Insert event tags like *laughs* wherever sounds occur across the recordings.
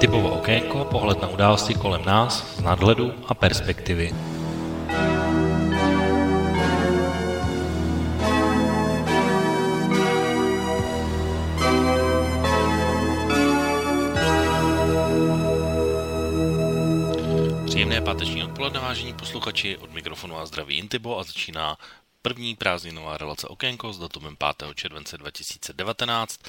Typovo okénko, pohled na události kolem nás z nadhledu a perspektivy. Posluchači, od mikrofonu a zdraví Intibo a začíná první prázdninová relace Okénko s datumem 5. července 2019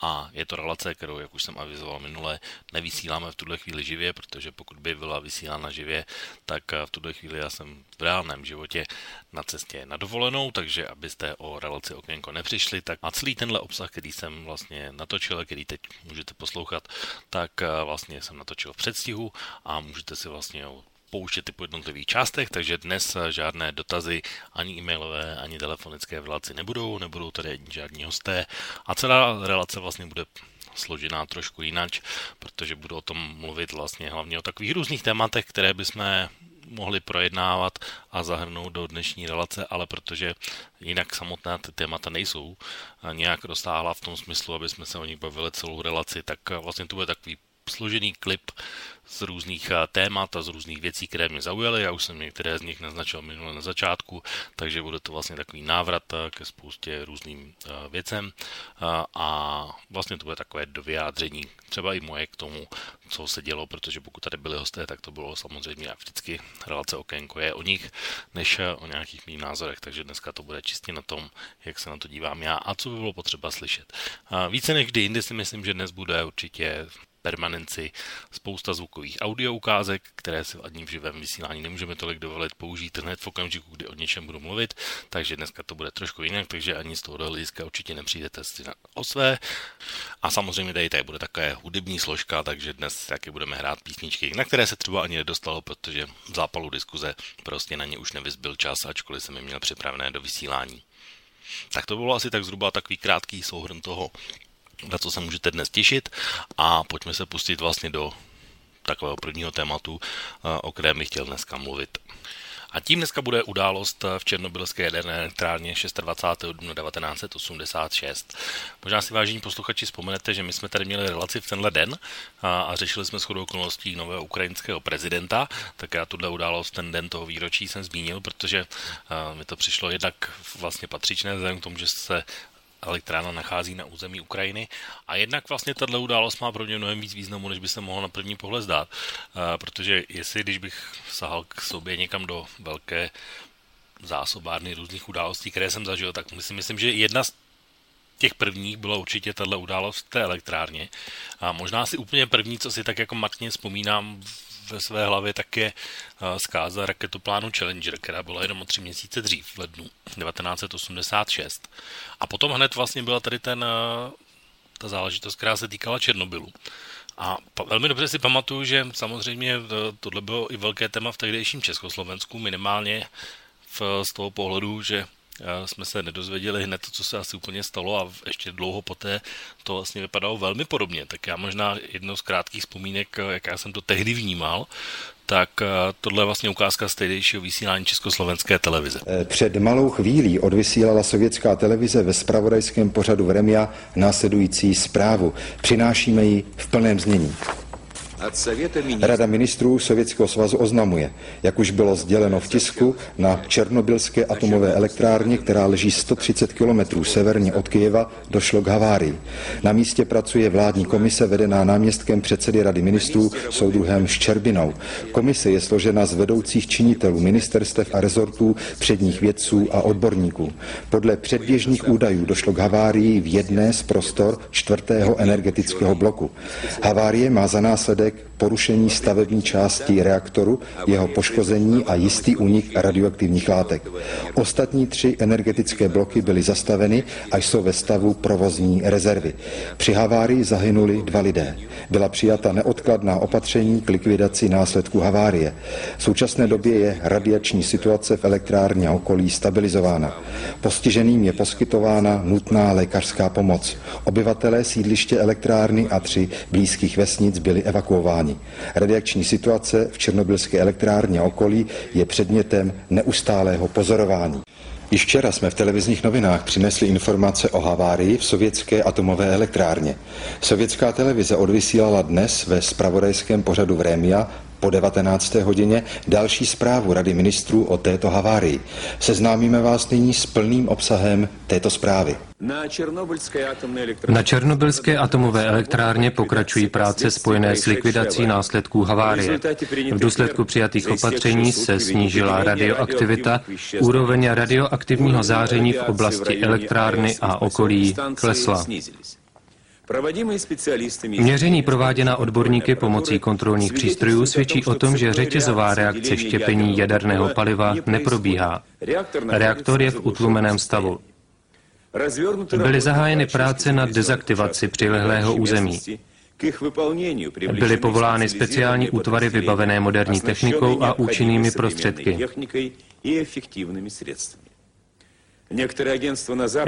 a je to relace, kterou, jak už jsem avizoval minule, nevysíláme v tuhle chvíli živě, protože pokud by byla vysílána živě, tak v tuhle chvíli já jsem v reálném životě na cestě na dovolenou, takže abyste o relaci Okénko nepřišli, tak a celý tenhle obsah, který jsem vlastně natočil, který teď můžete poslouchat, tak vlastně jsem natočil v předstihu a můžete si vlastně pouštět po jednotlivých částech, takže dnes žádné dotazy ani e-mailové, ani telefonické v relaci nebudou, nebudou tady ani žádní hosté. A celá relace vlastně bude složená trošku jinak, protože budu o tom mluvit vlastně hlavně o takových různých tématech, které bychom mohli projednávat a zahrnout do dnešní relace, ale protože jinak samotná ty témata nejsou nějak roztáhla v tom smyslu, aby jsme se o nich bavili celou relaci, tak vlastně to bude takový složený klip z různých eh, témat a z různých věcí, které mě zaujaly. Já už jsem některé z nich naznačil minule na začátku, takže bude to vlastně takový návrat eh, ke spoustě různým eh, věcem a vlastně to bude takové dovyjádření, třeba i moje k tomu, co se dělo, protože pokud tady byli hosté, tak to bylo samozřejmě vždycky relace okénko je o nich, než o nějakých mých názorech, takže dneska to bude čistě na tom, jak se na to dívám já a co by bylo potřeba slyšet. Více než kdy jindy si myslím, že dnes bude určitě permanenci, spousta zvukových audio ukázek, které si ani v živém vysílání nemůžeme tolik dovolit použít hned v okamžiku, kdy o něčem budu mluvit, takže dneska to bude trošku jinak, takže ani z toho hlediska určitě nepřijdete si na, o své. A samozřejmě tady, tady bude také hudební složka, takže dnes taky budeme hrát písničky, na které se třeba ani nedostalo, protože v zápalu diskuze prostě na ně už nevyzbyl čas, ačkoliv jsem je měl připravené do vysílání. Tak to bylo asi tak zhruba takový krátký souhrn toho, na co se můžete dnes těšit a pojďme se pustit vlastně do takového prvního tématu, eh, o kterém bych chtěl dneska mluvit. A tím dneska bude událost v Černobylské jaderné elektrárně 26. dubna 1986. Možná si vážení posluchači vzpomenete, že my jsme tady měli relaci v tenhle den a, a řešili jsme shodou okolností nového ukrajinského prezidenta, tak já tuhle událost ten den toho výročí jsem zmínil, protože a, mi to přišlo jednak vlastně patřičné, vzhledem k tomu, že se elektrárna nachází na území Ukrajiny a jednak vlastně tato událost má pro mě mnohem víc významu, než by se mohlo na první pohled zdát, protože jestli když bych sahal k sobě někam do velké zásobárny různých událostí, které jsem zažil, tak si myslím, že jedna z těch prvních byla určitě tahle událost v té elektrárně. A možná si úplně první, co si tak jako matně vzpomínám ve své hlavě, tak je zkáza raketoplánu Challenger, která byla jenom o tři měsíce dřív, v lednu 1986. A potom hned vlastně byla tady ten, ta záležitost, která se týkala Černobylu. A velmi dobře si pamatuju, že samozřejmě tohle bylo i velké téma v tehdejším Československu, minimálně v, z toho pohledu, že jsme se nedozvěděli hned to, co se asi úplně stalo a ještě dlouho poté to vlastně vypadalo velmi podobně. Tak já možná jedno z krátkých vzpomínek, jak já jsem to tehdy vnímal, tak eh, tohle je vlastně ukázka z tehdejšího vysílání Československé televize. Eh, před malou chvílí odvysílala sovětská televize ve spravodajském pořadu Vremia následující zprávu. Přinášíme ji v plném znění. Rada ministrů Sovětského svazu oznamuje, jak už bylo sděleno v tisku, na Černobylské atomové elektrárně, která leží 130 kilometrů severně od Kyjeva, došlo k havárii. Na místě pracuje vládní komise vedená náměstkem předsedy Rady ministrů soudruhem Ščerbinou. Komise je složena z vedoucích činitelů ministerstev a rezortů, předních vědců a odborníků. Podle předběžných údajů došlo k havárii v jedné z prostor čtvrtého energetického bloku. Havárie má za následek music porušení stavební části reaktoru, jeho poškození a jistý únik radioaktivních látek. Ostatní tři energetické bloky byly zastaveny a jsou ve stavu provozní rezervy. Při havárii zahynuli dva lidé. Byla přijata neodkladná opatření k likvidaci následků havárie. V současné době je radiační situace v elektrárně okolí stabilizována. Postiženým je poskytována nutná lékařská pomoc. Obyvatelé sídliště elektrárny a tři blízkých vesnic byli evakuováni pozorování. Radiační situace v Černobylské elektrárně okolí je předmětem neustálého pozorování. Již včera jsme v televizních novinách přinesli informace o havárii v sovětské atomové elektrárně. Sovětská televize odvysílala dnes ve spravodajském pořadu Vrémia po 19. hodině další zprávu Rady ministrů o této havárii. Seznámíme vás nyní s plným obsahem této zprávy. Na Černobylské atomové elektrárně pokračují práce spojené s likvidací následků havárie. V důsledku přijatých opatření se snížila radioaktivita, úroveň radioaktivního záření v oblasti elektrárny a okolí klesla. Měření prováděná odborníky pomocí kontrolních přístrojů svědčí o tom, že řetězová reakce štěpení jaderného paliva neprobíhá. Reaktor je v utlumeném stavu. Byly zahájeny práce na dezaktivaci přilehlého území. Byly povolány speciální útvary vybavené moderní technikou a účinnými prostředky.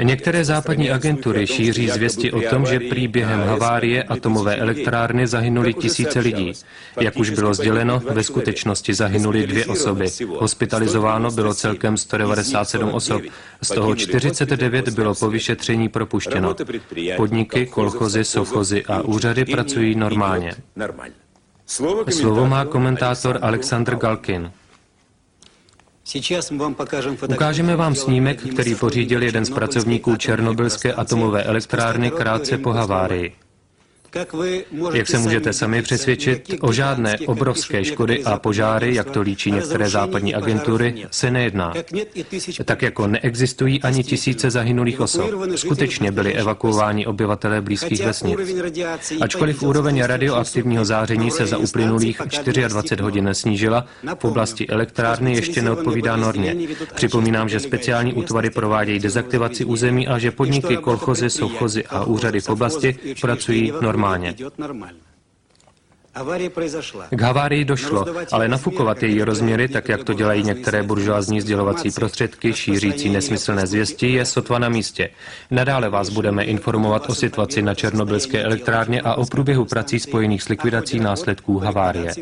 Některé západní agentury šíří zvěsti o tom, že prý během havárie atomové elektrárny zahynuli tisíce lidí. Jak už bylo sděleno, ve skutečnosti zahynuli dvě osoby. Hospitalizováno bylo celkem 197 osob, z toho 49 bylo po vyšetření propuštěno. Podniky, kolchozy, sovchozy a úřady pracují normálně. Slovo má komentátor Aleksandr Galkin. Ukážeme vám snímek, který pořídil jeden z pracovníků Černobylské atomové elektrárny krátce po havárii. Jak se můžete sami přesvědčit, o žádné obrovské škody a požáry, jak to líčí některé západní agentury, se nejedná. Tak jako neexistují ani tisíce zahynulých osob. Skutečně byli evakuováni obyvatelé blízkých vesnic. Ačkoliv úroveň radioaktivního záření se za uplynulých 24 hodin snížila, v oblasti elektrárny ještě neodpovídá normě. Připomínám, že speciální útvary provádějí dezaktivaci území a že podniky, kolchozy, sovchozy a úřady v oblasti pracují normálně normálně. K havárii došlo, ale nafukovat její rozměry, tak jak to dělají některé buržoázní sdělovací prostředky šířící nesmyslné zvěsti, je sotva na místě. Nadále vás budeme informovat o situaci na Černobylské elektrárně a o průběhu prací spojených s likvidací následků havárie.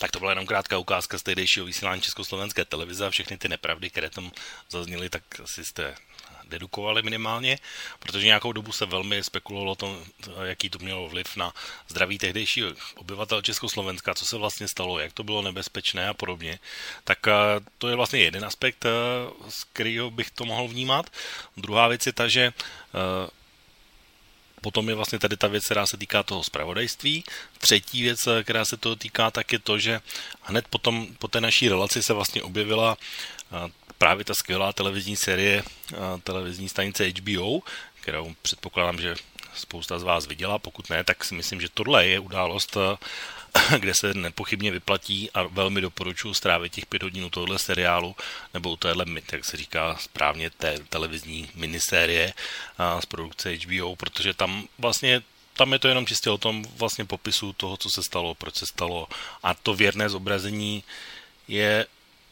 Tak to byla jenom krátká ukázka z tehdejšího vysílání Československé televize a všechny ty nepravdy, které tam zazněly, tak asi jste dedukovali minimálně, protože nějakou dobu se velmi spekulovalo o tom, jaký to mělo vliv na zdraví tehdejšího obyvatel Československa, co se vlastně stalo, jak to bylo nebezpečné a podobně. Tak eh, to je vlastně jeden aspekt, eh, z kterého bych to mohl vnímat. Druhá věc je ta, že eh, potom je vlastně tady ta věc, která se týká toho zpravodajství. Třetí věc, která se toho týká, tak je to, že hned potom po té naší relaci se vlastně objevila právě ta skvělá televizní série televizní stanice HBO, kterou předpokládám, že spousta z vás viděla, pokud ne, tak si myslím, že tohle je událost, kde se nepochybně vyplatí a velmi doporučuji strávit těch pět hodin u tohle seriálu, nebo u téhle, jak se říká správně, té televizní minisérie z produkce HBO, protože tam vlastně tam je to jenom čistě o tom vlastně popisu toho, co se stalo, proč se stalo. A to věrné zobrazení je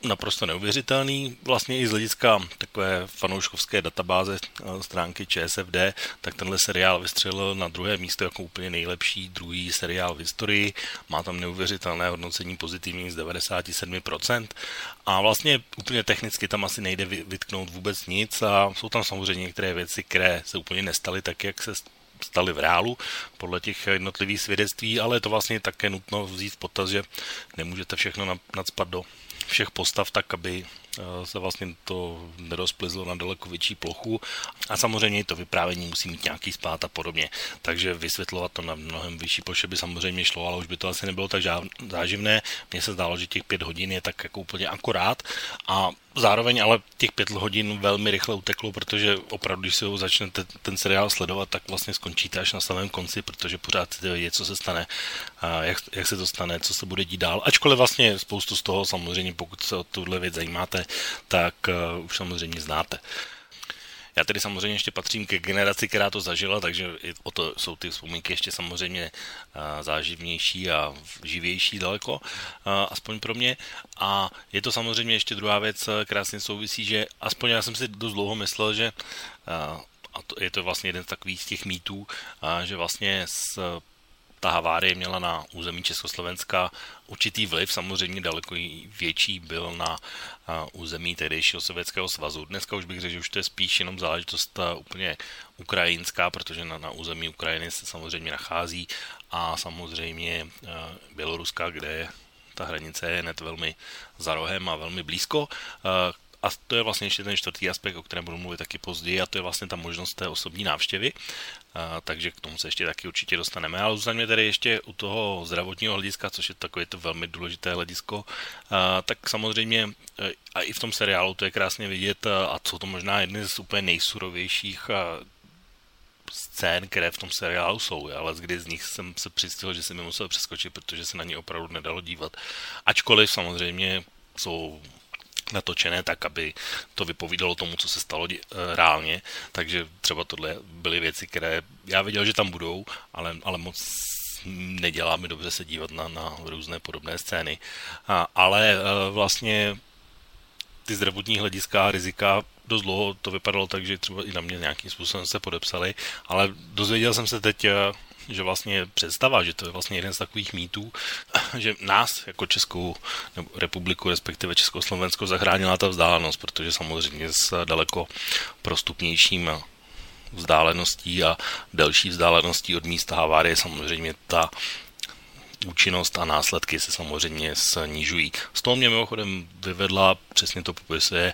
naprosto neuvěřitelný. Vlastně i z hlediska takové fanouškovské databáze eh, stránky ČSFD, tak tenhle seriál vystřelil na druhé místo jako úplně nejlepší druhý seriál v historii. Má tam neuvěřitelné hodnocení pozitivní z 97%. A vlastně úplně technicky tam asi nejde vytknout vůbec nic a jsou tam samozřejmě některé věci, které se úplně nestaly tak, jak se staly v reálu podle těch jednotlivých svědectví, ale to vlastně také nutno vzít v potaz, že nemůžete všechno nadspat do všech postav tak, aby se vlastně to nerozplizlo na daleko větší plochu a samozřejmě to vyprávění musí mít nějaký spát a podobně. Takže vysvětlovat to na mnohem vyšší ploše by samozřejmě šlo, ale už by to asi nebylo tak záživné. Mně se zdálo, že těch pět hodin je tak jako úplně akorát a zároveň ale těch pět hodin velmi rychle uteklo, protože opravdu, když si ho začnete ten seriál sledovat, tak vlastně skončíte až na samém konci, protože pořád chcete vědět, co se stane, jak, jak se to stane, co se bude dít dál. Ačkoliv vlastně spoustu z toho samozřejmě, pokud se o tuhle věc zajímáte, tak uh, už samozřejmě znáte. Já tedy samozřejmě ještě patřím ke generaci, která to zažila, takže o to jsou ty vzpomínky ještě samozřejmě záživnější a živější daleko, aspoň pro mě. A je to samozřejmě ještě druhá věc, krásně souvisí, že aspoň já jsem si dost dlouho myslel, že a to, je to vlastně jeden z takových z těch mýtů, že vlastně s ta havárie měla na území Československa určitý vliv, samozřejmě daleko větší byl na území tehdejšího Sovětského svazu. Dneska už bych řekl, že už to je spíš jenom záležitost úplně ukrajinská, protože na, na území Ukrajiny se samozřejmě nachází a samozřejmě Běloruska, kde ta hranice je hned velmi za rohem a velmi blízko. A to je vlastně ještě ten čtvrtý aspekt, o kterém budu mluvit taky později, a to je vlastně ta možnost té osobní návštěvy. A, takže k tomu se ještě taky určitě dostaneme. Ale zůstaňme tady ještě u toho zdravotního hlediska, což je takové to velmi důležité hledisko. A, tak samozřejmě e, a i v tom seriálu to je krásně vidět, a co to možná jedny z úplně nejsurovějších scén, které v tom seriálu jsou, ale kdy z nich jsem se přistihl, že jsem mi musel přeskočit, protože se na ně opravdu nedalo dívat. Ačkoliv samozřejmě jsou natočené tak, aby to vypovídalo tomu, co se stalo dě- eh, reálně, takže třeba tohle byly věci, které já věděl, že tam budou, ale, ale moc nedělá mi dobře se dívat na, na různé podobné scény. A, ale eh, vlastně ty zdravotní hlediska a rizika dost dlouho to vypadalo tak, že třeba i na mě nějakým způsobem se podepsali, ale dozvěděl jsem se teď, eh, že vlastně představa, že to je vlastně jeden z takových mýtů, *laughs* že nás jako Českou republiku, respektive Československo zachránila ta vzdálenost, protože samozřejmě s daleko prostupnějším vzdáleností a delší vzdáleností od místa havárie samozřejmě ta účinnost a následky se samozřejmě snižují. Z toho mě mimochodem vyvedla, přesně to popisuje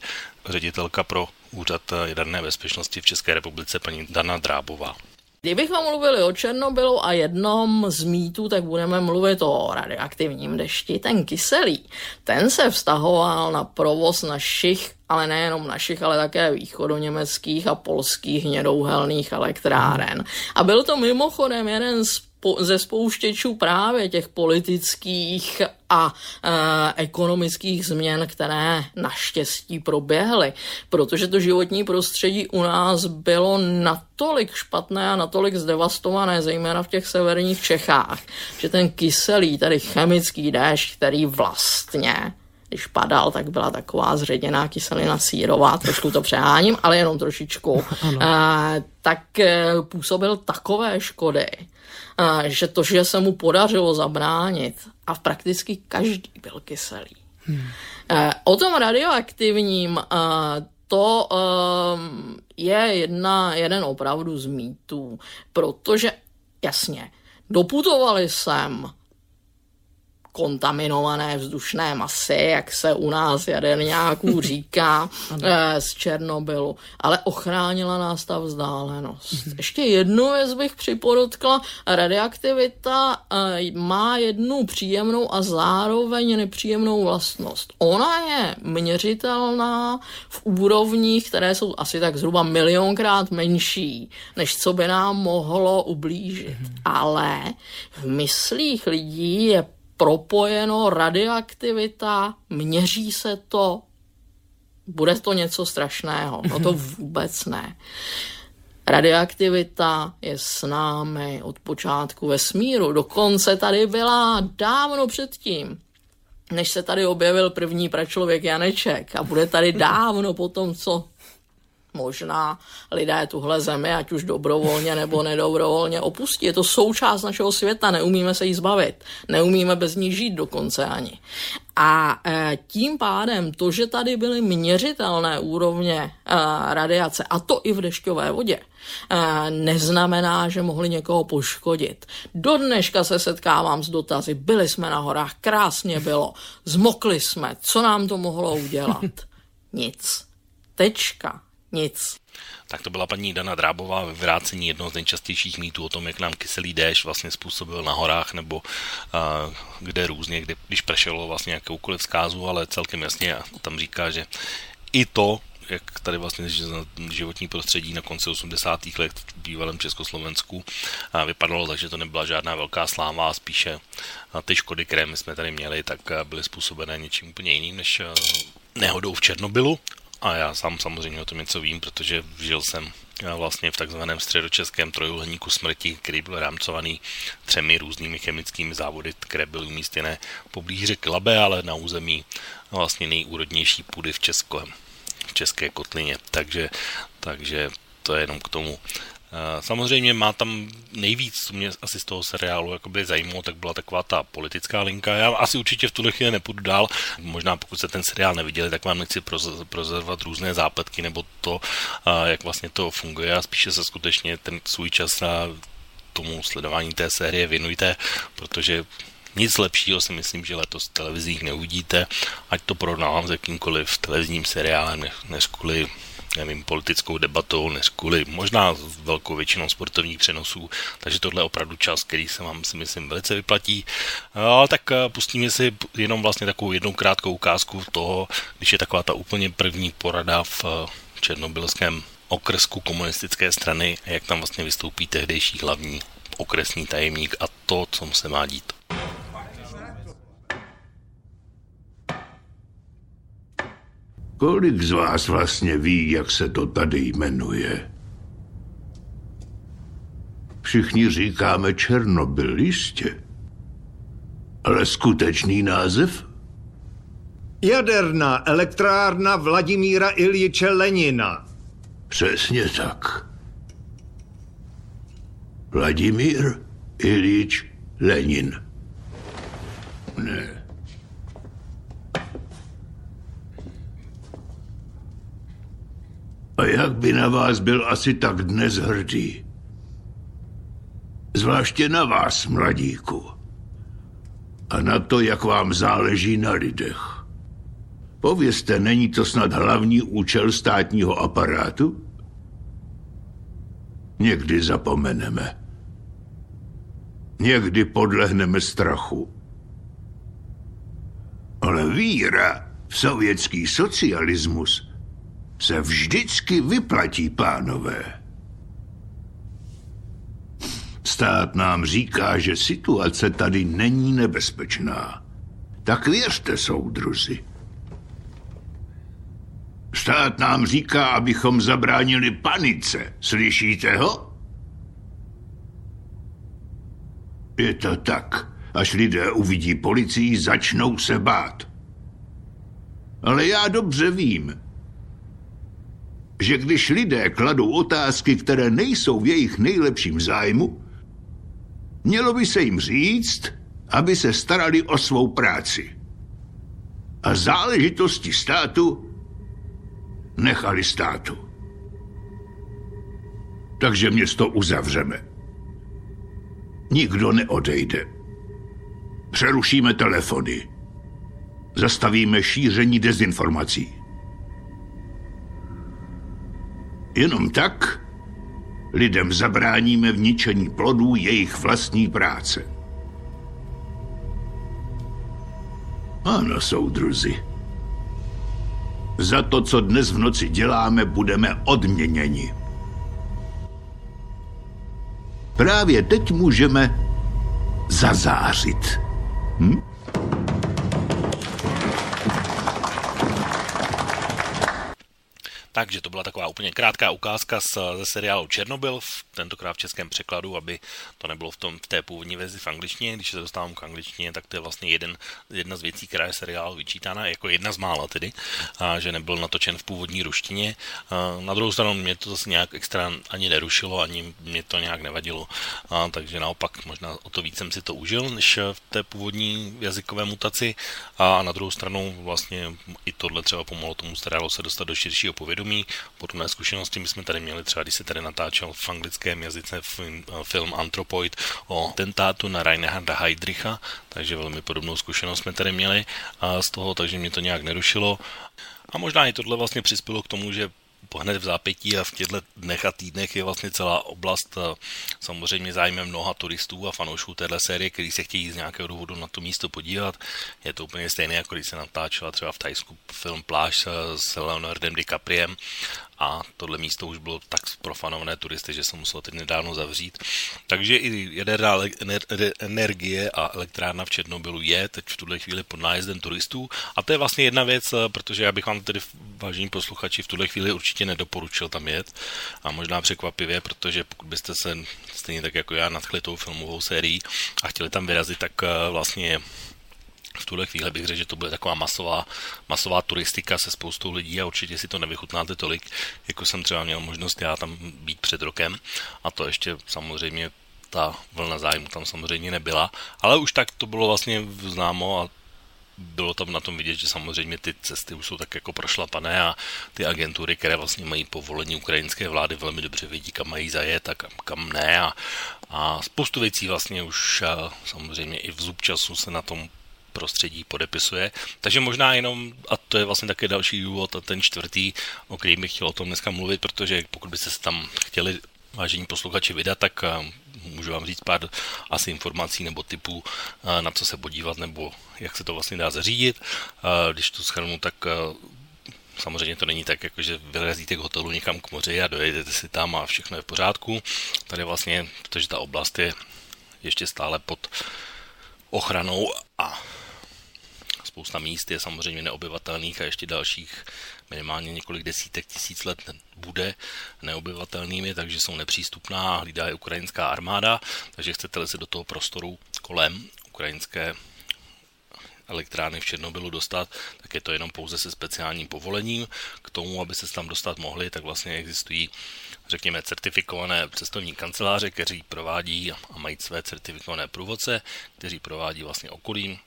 ředitelka pro Úřad jaderné bezpečnosti v České republice, paní Dana Drábová. Kdybychom mluvili o Černobylu a jednom z mýtů, tak budeme mluvit o radioaktivním dešti. Ten kyselý, ten se vztahoval na provoz našich, ale nejenom našich, ale také východoněmeckých a polských hnědouhelných elektráren. A byl to mimochodem jeden z ze spouštěčů právě těch politických a e, ekonomických změn, které naštěstí proběhly, protože to životní prostředí u nás bylo natolik špatné a natolik zdevastované, zejména v těch severních Čechách, že ten kyselý, tedy chemický déšť, který vlastně když padal, tak byla taková zředěná kyselina sírová, trošku to přeháním, ale jenom trošičku, *laughs* e, tak e, působil takové škody, že to, že se mu podařilo zabránit a prakticky každý byl kyselý. Hmm. O tom radioaktivním to je jedna, jeden opravdu z mýtů, protože jasně, doputovali sem kontaminované vzdušné masy, jak se u nás jaderňáků *laughs* říká, eh, z Černobylu, ale ochránila nás ta vzdálenost. Mm-hmm. Ještě jednu věc bych připodotkla, radioaktivita eh, má jednu příjemnou a zároveň nepříjemnou vlastnost. Ona je měřitelná v úrovních, které jsou asi tak zhruba milionkrát menší, než co by nám mohlo ublížit. Mm-hmm. Ale v myslích lidí je propojeno radioaktivita, měří se to, bude to něco strašného. No to vůbec ne. Radioaktivita je s námi od počátku vesmíru, dokonce tady byla dávno předtím, než se tady objevil první pračlověk Janeček a bude tady *laughs* dávno po tom, co možná lidé tuhle zemi, ať už dobrovolně nebo nedobrovolně opustí. Je to součást našeho světa, neumíme se jí zbavit. Neumíme bez ní žít dokonce ani. A e, tím pádem to, že tady byly měřitelné úrovně e, radiace, a to i v dešťové vodě, e, neznamená, že mohli někoho poškodit. Do dneška se setkávám s dotazy, byli jsme na horách, krásně bylo, zmokli jsme, co nám to mohlo udělat? *laughs* Nic. Tečka nic. Tak to byla paní Dana Drábová ve vrácení jednoho z nejčastějších mýtů o tom, jak nám kyselý déšť vlastně způsobil na horách nebo uh, kde různě, kde, když pršelo vlastně jakoukoliv zkázu, ale celkem jasně tam říká, že i to, jak tady vlastně životní prostředí na konci 80. let v bývalém Československu vypadalo, takže to nebyla žádná velká sláva a spíše ty škody, které my jsme tady měli, tak byly způsobené něčím úplně jiným než nehodou v Černobylu a já sám samozřejmě o tom něco vím, protože žil jsem vlastně v takzvaném středočeském trojuhelníku smrti, který byl rámcovaný třemi různými chemickými závody, které byly umístěné poblíž řeky Labe, ale na území vlastně nejúrodnější půdy v, Česko, v České kotlině. Takže, takže to je jenom k tomu. Samozřejmě má tam nejvíc, co mě asi z toho seriálu jakoby zajímalo, tak byla taková ta politická linka. Já asi určitě v tuhle chvíli nepůjdu dál. Možná pokud se ten seriál neviděli, tak vám nechci prozervat různé zápletky nebo to, jak vlastně to funguje a spíše se skutečně ten svůj čas na tomu sledování té série věnujte, protože nic lepšího si myslím, že letos v televizích neuvidíte, ať to porovnávám s jakýmkoliv televizním seriálem, než kvůli nevím, politickou debatou, než kvůli možná velkou většinou sportovních přenosů, takže tohle je opravdu čas, který se vám si myslím velice vyplatí. Ale tak eh, pustíme si jenom vlastně takovou jednou krátkou ukázku toho, když je taková ta úplně první porada v eh, černobylském okresku komunistické strany, jak tam vlastně vystoupí tehdejší hlavní okresní tajemník a to, co se má dít. Kolik z vás vlastně ví, jak se to tady jmenuje? Všichni říkáme Černobyl, jistě. Ale skutečný název? Jaderná elektrárna Vladimíra Iljiče Lenina. Přesně tak. Vladimír Iljič Lenin. Ne. A jak by na vás byl asi tak dnes hrdý? Zvláště na vás, mladíku. A na to, jak vám záleží na lidech. Povězte, není to snad hlavní účel státního aparátu? Někdy zapomeneme. Někdy podlehneme strachu. Ale víra v sovětský socialismus se vždycky vyplatí, pánové. Stát nám říká, že situace tady není nebezpečná. Tak věřte, soudruzi. Stát nám říká, abychom zabránili panice. Slyšíte ho? Je to tak. Až lidé uvidí policii, začnou se bát. Ale já dobře vím, že když lidé kladou otázky, které nejsou v jejich nejlepším zájmu, mělo by se jim říct, aby se starali o svou práci. A záležitosti státu nechali státu. Takže město uzavřeme. Nikdo neodejde. Přerušíme telefony. Zastavíme šíření dezinformací. Jenom tak lidem zabráníme v ničení plodů jejich vlastní práce. Ano, soudruzi. Za to, co dnes v noci děláme, budeme odměněni. Právě teď můžeme zazářit. Hm? Takže to byla taková úplně krátká ukázka z, ze seriálu Černobyl, tentokrát v českém překladu, aby to nebylo v, tom, v té původní verzi v angličtině. Když se dostávám k angličtině, tak to je vlastně jeden, jedna z věcí, která je seriál vyčítána, jako jedna z mála tedy, a, že nebyl natočen v původní ruštině. A, na druhou stranu mě to zase nějak extra ani nerušilo, ani mě to nějak nevadilo. A, takže naopak možná o to víc jsem si to užil, než v té původní jazykové mutaci. A na druhou stranu vlastně i tohle třeba pomohlo tomu seriálu se dostat do širšího povědomí. Podobné zkušenosti my jsme tady měli třeba, když se tady natáčel v anglickém jazyce film, film Anthropoid o tentátu na Reinharda Heydricha, takže velmi podobnou zkušenost jsme tady měli z toho, takže mě to nějak nerušilo. A možná i tohle vlastně přispělo k tomu, že hned v zápětí a v těchto dnech a týdnech je vlastně celá oblast eh, samozřejmě zájmem mnoha turistů a fanoušů téhle série, kteří se chtějí z nějakého důvodu na to místo podívat. Je to úplně stejné, jako když se natáčela třeba v Tajsku film Pláž s Leonardem DiCapriem a tohle místo už bylo tak profanované turisty, že se muselo teď nedávno zavřít. Takže i jaderná energie a elektrárna v Černobylu je teď v tuhle chvíli pod nájezdem turistů a to je vlastně jedna věc, protože já bych vám tedy, vážení posluchači, v tuhle chvíli určitě nedoporučil tam jet a možná překvapivě, protože pokud byste se stejně tak jako já nadchli tou filmovou sérií a chtěli tam vyrazit, tak eh, vlastně v tuhle chvíli bych řekl, že to bude taková masová, masová turistika se spoustou lidí a určitě si to nevychutnáte tolik, jako jsem třeba měl možnost já tam být před rokem. A to ještě samozřejmě ta vlna zájmu tam samozřejmě nebyla, ale už tak to bylo vlastně známo a bylo tam na tom vidět, že samozřejmě ty cesty už jsou tak jako prošlapané a ty agentury, které vlastně mají povolení ukrajinské vlády, velmi dobře vědí, kam mají zajet a kam, kam ne. A, a spoustu věcí vlastně už samozřejmě i v zub času se na tom prostředí podepisuje. Takže možná jenom, a to je vlastně také další důvod, a ten čtvrtý, o kterým bych chtěl o tom dneska mluvit, protože pokud byste se tam chtěli vážení posluchači vydat, tak eh, můžu vám říct pár asi informací nebo typů, eh, na co se podívat nebo jak se to vlastně dá zařídit. Eh, když to schrnu, tak Samozřejmě to není tak, jako že vyrazíte k hotelu někam k moři a dojedete si tam a všechno je v pořádku. Tady vlastně, protože ta oblast je ještě stále pod ochranou a spousta míst je samozřejmě neobyvatelných a ještě dalších minimálně několik desítek tisíc let bude neobyvatelnými, takže jsou nepřístupná a hlídá je ukrajinská armáda, takže chcete-li se do toho prostoru kolem ukrajinské elektrárny v Černobylu dostat, tak je to jenom pouze se speciálním povolením. K tomu, aby se tam dostat mohli, tak vlastně existují, řekněme, certifikované cestovní kanceláře, kteří provádí a mají své certifikované průvodce, kteří provádí vlastně okolím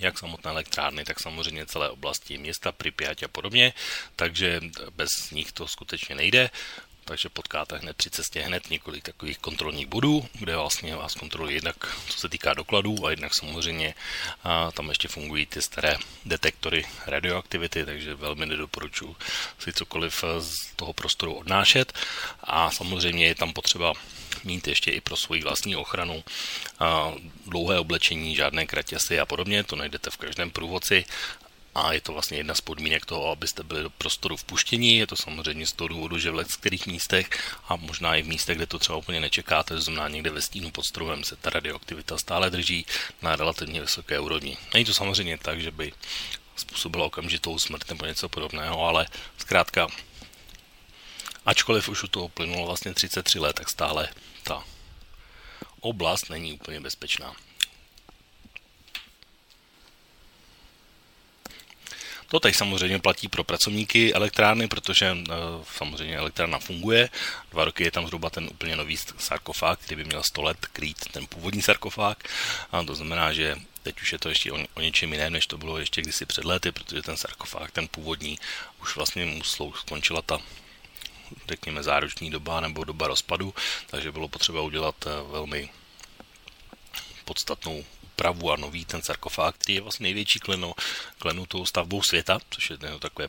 jak samotné elektrárny, tak samozřejmě celé oblasti města, Pripyat a podobně, takže bez nich to skutečně nejde. Takže potkáte hned při cestě hned několik takových kontrolních bodů, kde vlastně vás kontrolují jednak co se týká dokladů a jednak samozřejmě a tam ještě fungují ty staré detektory radioaktivity, takže velmi nedoporučuji si cokoliv z toho prostoru odnášet. A samozřejmě je tam potřeba mít ještě i pro svoji vlastní ochranu a dlouhé oblečení, žádné kratěsy a podobně, to najdete v každém průvodci a je to vlastně jedna z podmínek toho, abyste byli do prostoru vpuštění. Je to samozřejmě z toho důvodu, že v kterých místech a možná i v místech, kde to třeba úplně nečekáte, to znamená někde ve stínu pod stromem se ta radioaktivita stále drží na relativně vysoké úrovni. Není to samozřejmě tak, že by způsobilo okamžitou smrt nebo něco podobného, ale zkrátka, ačkoliv už u toho plynulo vlastně 33 let, tak stále ta oblast není úplně bezpečná. To teď samozřejmě platí pro pracovníky elektrárny, protože eh, samozřejmě elektrárna funguje. Dva roky je tam zhruba ten úplně nový sarkofág, který by měl 100 let krýt ten původní sarkofág. A to znamená, že teď už je to ještě o, o něčem jiném, než to bylo ještě kdysi před lety, protože ten sarkofág, ten původní, už vlastně mu skončila ta řekněme záruční doba nebo doba rozpadu, takže bylo potřeba udělat eh, velmi podstatnou úpravu a nový ten sarkofág, který je vlastně největší kleno, klenutou stavbou světa, což je takové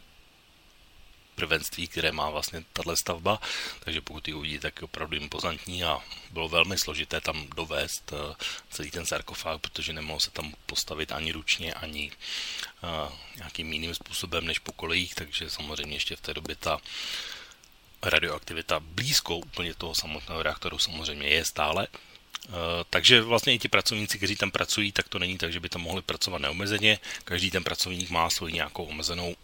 prvenství, které má vlastně tahle stavba, takže pokud ji uvidíte, tak je opravdu impozantní a bylo velmi složité tam dovést eh, celý ten sarkofág, protože nemohl se tam postavit ani ručně, ani uh, nějakým jiným způsobem než po kolejích, takže samozřejmě ještě v té době ta radioaktivita blízko úplně toho samotného reaktoru samozřejmě je stále, Eh, takže vlastně i ti pracovníci, kteří tam pracují, tak to není tak, že by tam mohli pracovat neomezeně. Každý ten pracovník má svoji nějakou omezenou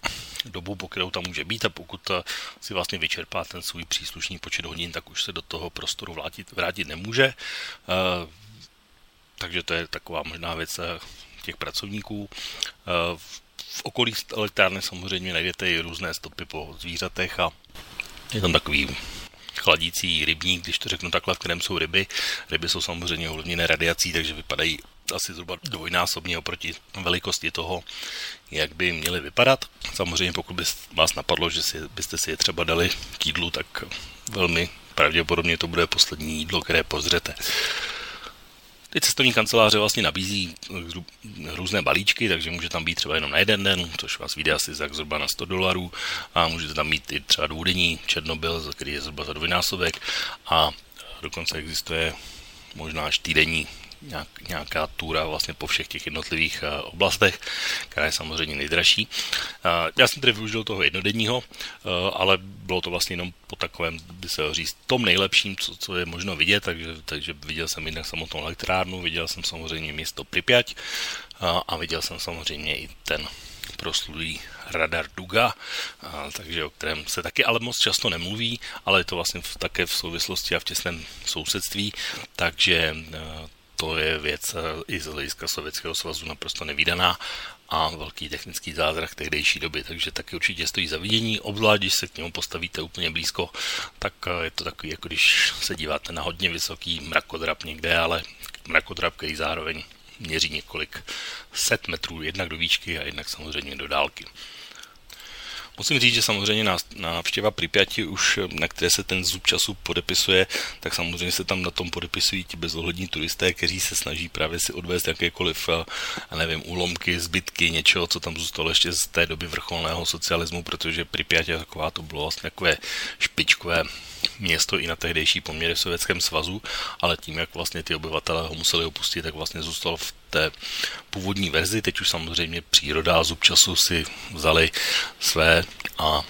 dobu, po kterou tam může být a pokud eh, si vlastně vyčerpá ten svůj příslušný počet hodin, tak už se do toho prostoru vrátit, vrátit nemůže. Eh, takže to je taková možná věc těch pracovníků. V okolí elektrárny samozřejmě najdete i různé stopy po zvířatech a je tam takový chladící rybník, když to řeknu takhle, v kterém jsou ryby. Ryby jsou samozřejmě ovlivněné radiací, takže vypadají asi zhruba dvojnásobně oproti velikosti toho, jak by měly vypadat. Samozřejmě pokud by vás napadlo, že si, byste si je třeba dali k jídlu, tak velmi pravděpodobně to bude poslední jídlo, které pozřete. Ty cestovní kanceláře vlastně nabízí různé balíčky, takže může tam být třeba jenom na jeden den, což vás vyjde asi za zhruba na 100 dolarů. A můžete tam mít i třeba dvoudenní Černobyl, který je zhruba za dvojnásobek. A dokonce existuje možná až týdenní nějak, nějaká túra vlastně po všech těch jednotlivých uh, oblastech, která je samozřejmě nejdražší. Uh, já jsem tedy využil toho jednodenního, uh, ale bylo to vlastně jenom po takovém, by se říct, tom nejlepším, co, co je možno vidět, takže, takže viděl jsem jednak samotnou elektrárnu, viděl jsem samozřejmě město Pripyat a viděl jsem samozřejmě i ten proslulý radar Duga, a, takže o kterém se taky ale moc často nemluví, ale je to vlastně v, také v souvislosti a v těsném sousedství, takže a, to je věc eh, i z hlediska Sovětského svazu naprosto nevýdaná a velký technický zázrak tehdejší doby, takže taky určitě stojí za vidění, obzvlášť když se k němu postavíte úplně blízko, tak eh, je to takový, jako když se díváte na hodně vysoký mrakodrap někde, ale mrakodrap, který zároveň měří několik set metrů, jednak do výšky a jednak samozřejmě do dálky. Musím říct, že samozřejmě návštěva Pripyati už, na které se ten zub času podepisuje, tak samozřejmě se tam na tom podepisují ti bezohlední turisté, kteří se snaží právě si odvést jakékoliv, eh, nevím, úlomky, zbytky, něčeho, co tam zůstalo ještě z té doby vrcholného socialismu, protože Pripyat je taková, to bylo vlastně takové špičkové město i na tehdejší poměry v Sovětském svazu, ale tím, jak vlastně ty obyvatelé ho museli opustit, tak vlastně zůstal v té původní verzi. Teď už samozřejmě příroda a zub času si vzali své a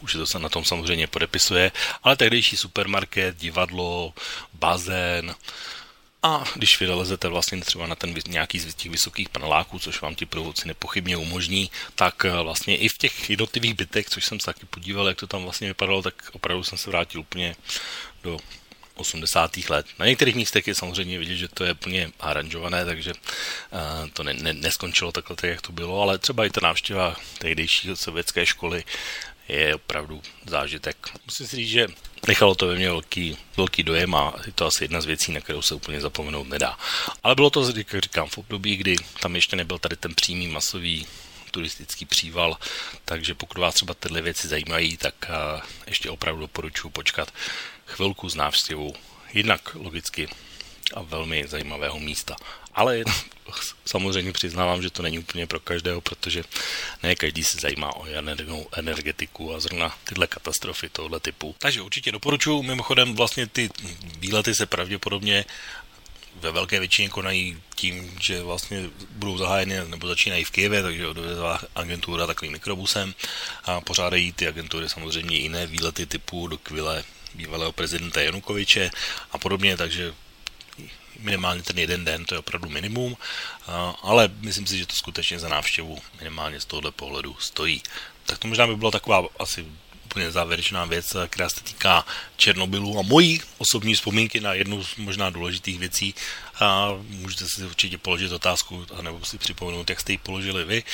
už to se na tom samozřejmě podepisuje, ale tehdejší supermarket, divadlo, bazén, a když vylezete vlastně třeba na ten nějaký z těch vysokých paneláků, což vám ti průvodci nepochybně umožní, tak eh, vlastně i v těch jednotlivých bytech, což jsem se taky podíval, jak to tam vlastně vypadalo, tak opravdu jsem se vrátil úplně do 80. let. Na některých místech je samozřejmě vidět, že to je plně aranžované, takže uh, to ne, ne, neskončilo takhle, tak jak to bylo, ale třeba i ta návštěva tehdejší sovětské školy je opravdu zážitek. Musím si říct, že nechalo to ve mně velký, velký dojem a je to asi jedna z věcí, na kterou se úplně zapomenout nedá. Ale bylo to, jak říkám, v období, kdy tam ještě nebyl tady ten přímý masový turistický příval, takže pokud vás třeba tyhle věci zajímají, tak ještě opravdu doporučuji počkat chvilku s návštěvou, jednak logicky a velmi zajímavého místa. Ale *laughs* samozřejmě přiznávám, že to není úplně pro každého, protože ne každý se zajímá o jadernou energetiku a zrovna tyhle katastrofy tohle typu. Takže určitě doporučuji. Mimochodem vlastně ty výlety se pravděpodobně ve velké většině konají tím, že vlastně budou zahájeny nebo začínají v Kijevě, takže odvezla agentura takovým mikrobusem a pořádají ty agentury samozřejmě jiné výlety typu do Kvile bývalého prezidenta Janukoviče a podobně, takže minimálně ten jeden den, to je opravdu minimum, ale myslím si, že to skutečně za návštěvu minimálně z tohohle pohledu stojí. Tak to možná by byla taková asi úplně závěrečná věc, která se týká Černobylu a mojí osobní vzpomínky na jednu z možná důležitých věcí. A můžete si určitě položit otázku, nebo si připomenout, jak jste ji položili vy,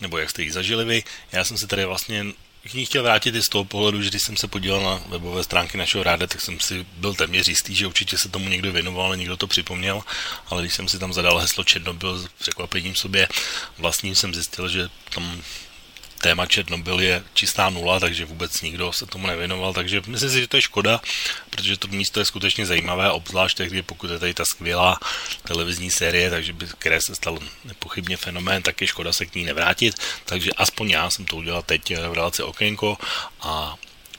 nebo jak jste ji zažili vy. Já jsem se tady vlastně k ní chtěl vrátit i z toho pohledu, že když jsem se podíval na webové stránky našeho ráda, tak jsem si byl téměř jistý, že určitě se tomu někdo věnoval, ale někdo to připomněl, ale když jsem si tam zadal heslo Černobyl s překvapením sobě vlastním jsem zjistil, že tam téma Černobyl je čistá nula, takže vůbec nikdo se tomu nevěnoval, takže myslím si, že to je škoda, protože to místo je skutečně zajímavé, obzvlášť tehdy, pokud je tady ta skvělá televizní série, takže by, které se stal nepochybně fenomén, tak je škoda se k ní nevrátit, takže aspoň já jsem to udělal teď v relaci Okénko a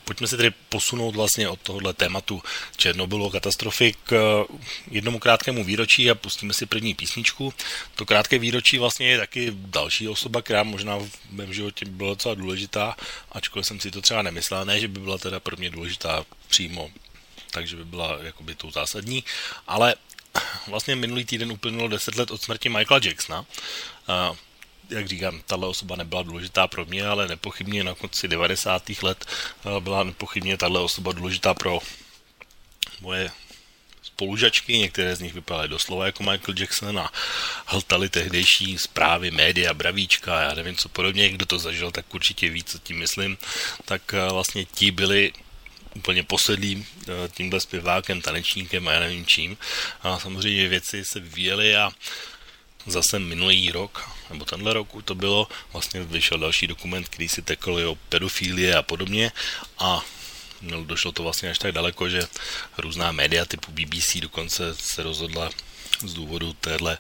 pojďme se tedy posunout vlastně od tohohle tématu Černobylu katastrofy k eh, jednomu krátkému výročí a pustíme si první písničku. To krátké výročí vlastně je taky další osoba, která možná v mém životě byla docela důležitá, ačkoliv jsem si to třeba nemyslel, ne, že by byla teda pro mě důležitá přímo, takže by byla jakoby tou zásadní, ale vlastně minulý týden uplynulo 10 let od smrti Michaela Jacksona. Jak říkám, tahle osoba nebyla důležitá pro mě, ale nepochybně na konci 90. let eh, byla nepochybně tahle osoba důležitá pro moje spolužačky, některé z nich vypadaly doslova jako Michael Jackson a hltali tehdejší zprávy, média, bravíčka, já nevím co podobně, kdo to zažil, tak určitě ví, co tím myslím, tak eh, vlastně ti byli úplně posedlým eh, tímhle zpěvákem, tanečníkem a já nevím čím. A samozřejmě věci se vyvíjely a zase minulý rok, nebo tenhle rok to bylo, vlastně vyšel další dokument, který si tekl o pedofilie a podobně a došlo to vlastně až tak daleko, že různá média typu BBC dokonce se rozhodla z důvodu téhle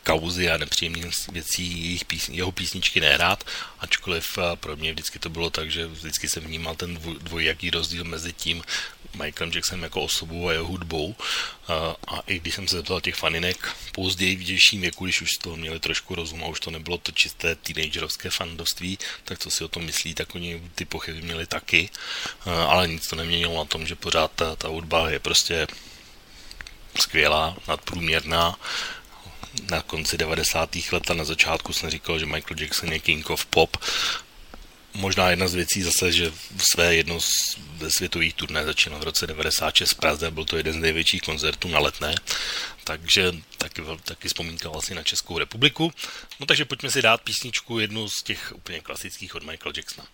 kauzy a nepříjemných věcí jejich písni, jeho písničky nehrát, ačkoliv pro mě vždycky to bylo tak, že vždycky jsem vnímal ten dvojaký rozdíl mezi tím Michaelem Jacksonem jako osobou a jeho hudbou. A, a i když jsem se zeptal těch faninek později v dějším věku, když už to měli trošku rozum a už to nebylo to čisté teenagerovské fandovství, tak co si o tom myslí, tak oni ty pochyby měli taky, a, ale nic to neměnilo na tom, že pořád ta, ta hudba je prostě skvělá, nadprůměrná na konci 90. let a na začátku jsem říkal, že Michael Jackson je king of pop. možná jedna z věcí zase, že své jedno z světových turné začínal v roce 96 v Praze, byl to jeden z největších koncertů na letné, takže taky, taky vzpomínka vlastně na Českou republiku. No takže pojďme si dát písničku, jednu z těch úplně klasických od Michael Jacksona.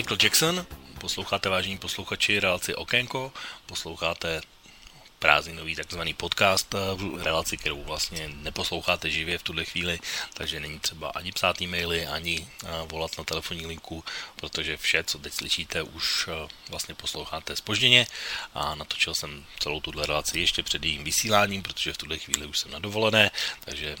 Michael Jackson, posloucháte vážení posluchači relaci Okénko, posloucháte prázdninový takzvaný podcast, eh, relaci, kterou vlastně neposloucháte živě v tuhle chvíli, takže není třeba ani psát e-maily, ani eh, volat na telefonní linku, protože vše, co teď slyšíte, už eh, vlastně posloucháte spožděně a natočil jsem celou tuhle relaci ještě před jejím vysíláním, protože v tuhle chvíli už jsem na dovolené, takže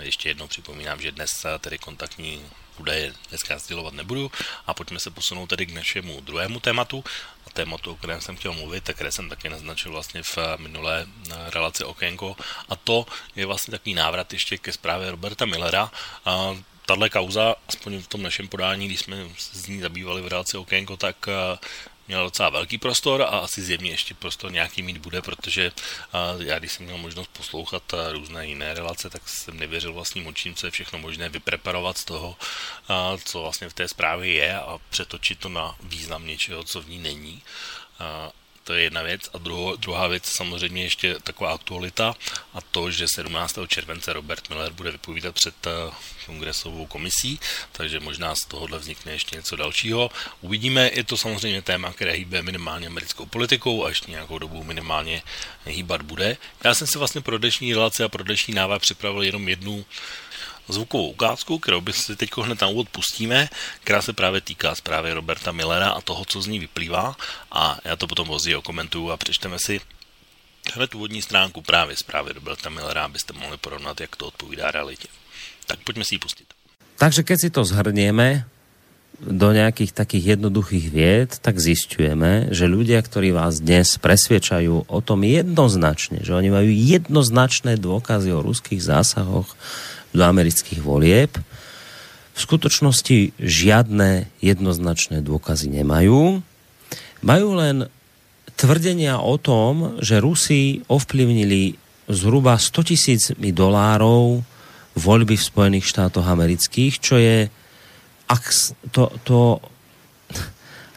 ještě jednou připomínám, že dnes tedy kontaktní údaje dneska sdělovat nebudu. A pojďme se posunout tedy k našemu druhému tématu. A tématu, o kterém jsem chtěl mluvit, a které jsem také naznačil vlastně v minulé relaci Okénko. A to je vlastně takový návrat ještě ke zprávě Roberta Millera. A tahle kauza, aspoň v tom našem podání, když jsme se z ní zabývali v relaci Okénko, tak měl docela velký prostor a asi zjevně ještě prostor nějaký mít bude, protože já když jsem měl možnost poslouchat různé jiné relace, tak jsem nevěřil vlastním očím, co je všechno možné vypreparovat z toho, co vlastně v té zprávě je a přetočit to na význam něčeho, co v ní není. To je jedna věc. A druho, druhá věc samozřejmě ještě taková aktualita a to, že 17. července Robert Miller bude vypovídat před eh, kongresovou komisí, takže možná z tohohle vznikne ještě něco dalšího. Uvidíme, je to samozřejmě téma, které hýbe minimálně americkou politikou a ještě nějakou dobu minimálně hýbat bude. Já jsem si vlastně pro dnešní relaci a pro dnešní návod připravil jenom jednu zvukovou ukázku, kterou by si teď hned na úvod pustíme, která se právě týká zprávy Roberta Millera a toho, co z ní vyplývá a já to potom později okomentuju a přečteme si hned úvodní stránku právě zprávy Roberta Millera, abyste mohli porovnat, jak to odpovídá realitě. Tak pojďme si ji pustit. Takže keď si to zhrnieme do nějakých takých jednoduchých věd, tak zistujeme, že ľudia, ktorí vás dnes presviečajú o tom jednoznačne, že oni majú jednoznačné dôkazy o ruských zásahoch do amerických volieb. V skutočnosti žiadne jednoznačné dôkazy nemajú. Majú len tvrdenia o tom, že Rusi ovplyvnili zhruba 100 tisícmi dolárov voľby v Spojených štátoch amerických, čo je ak to, to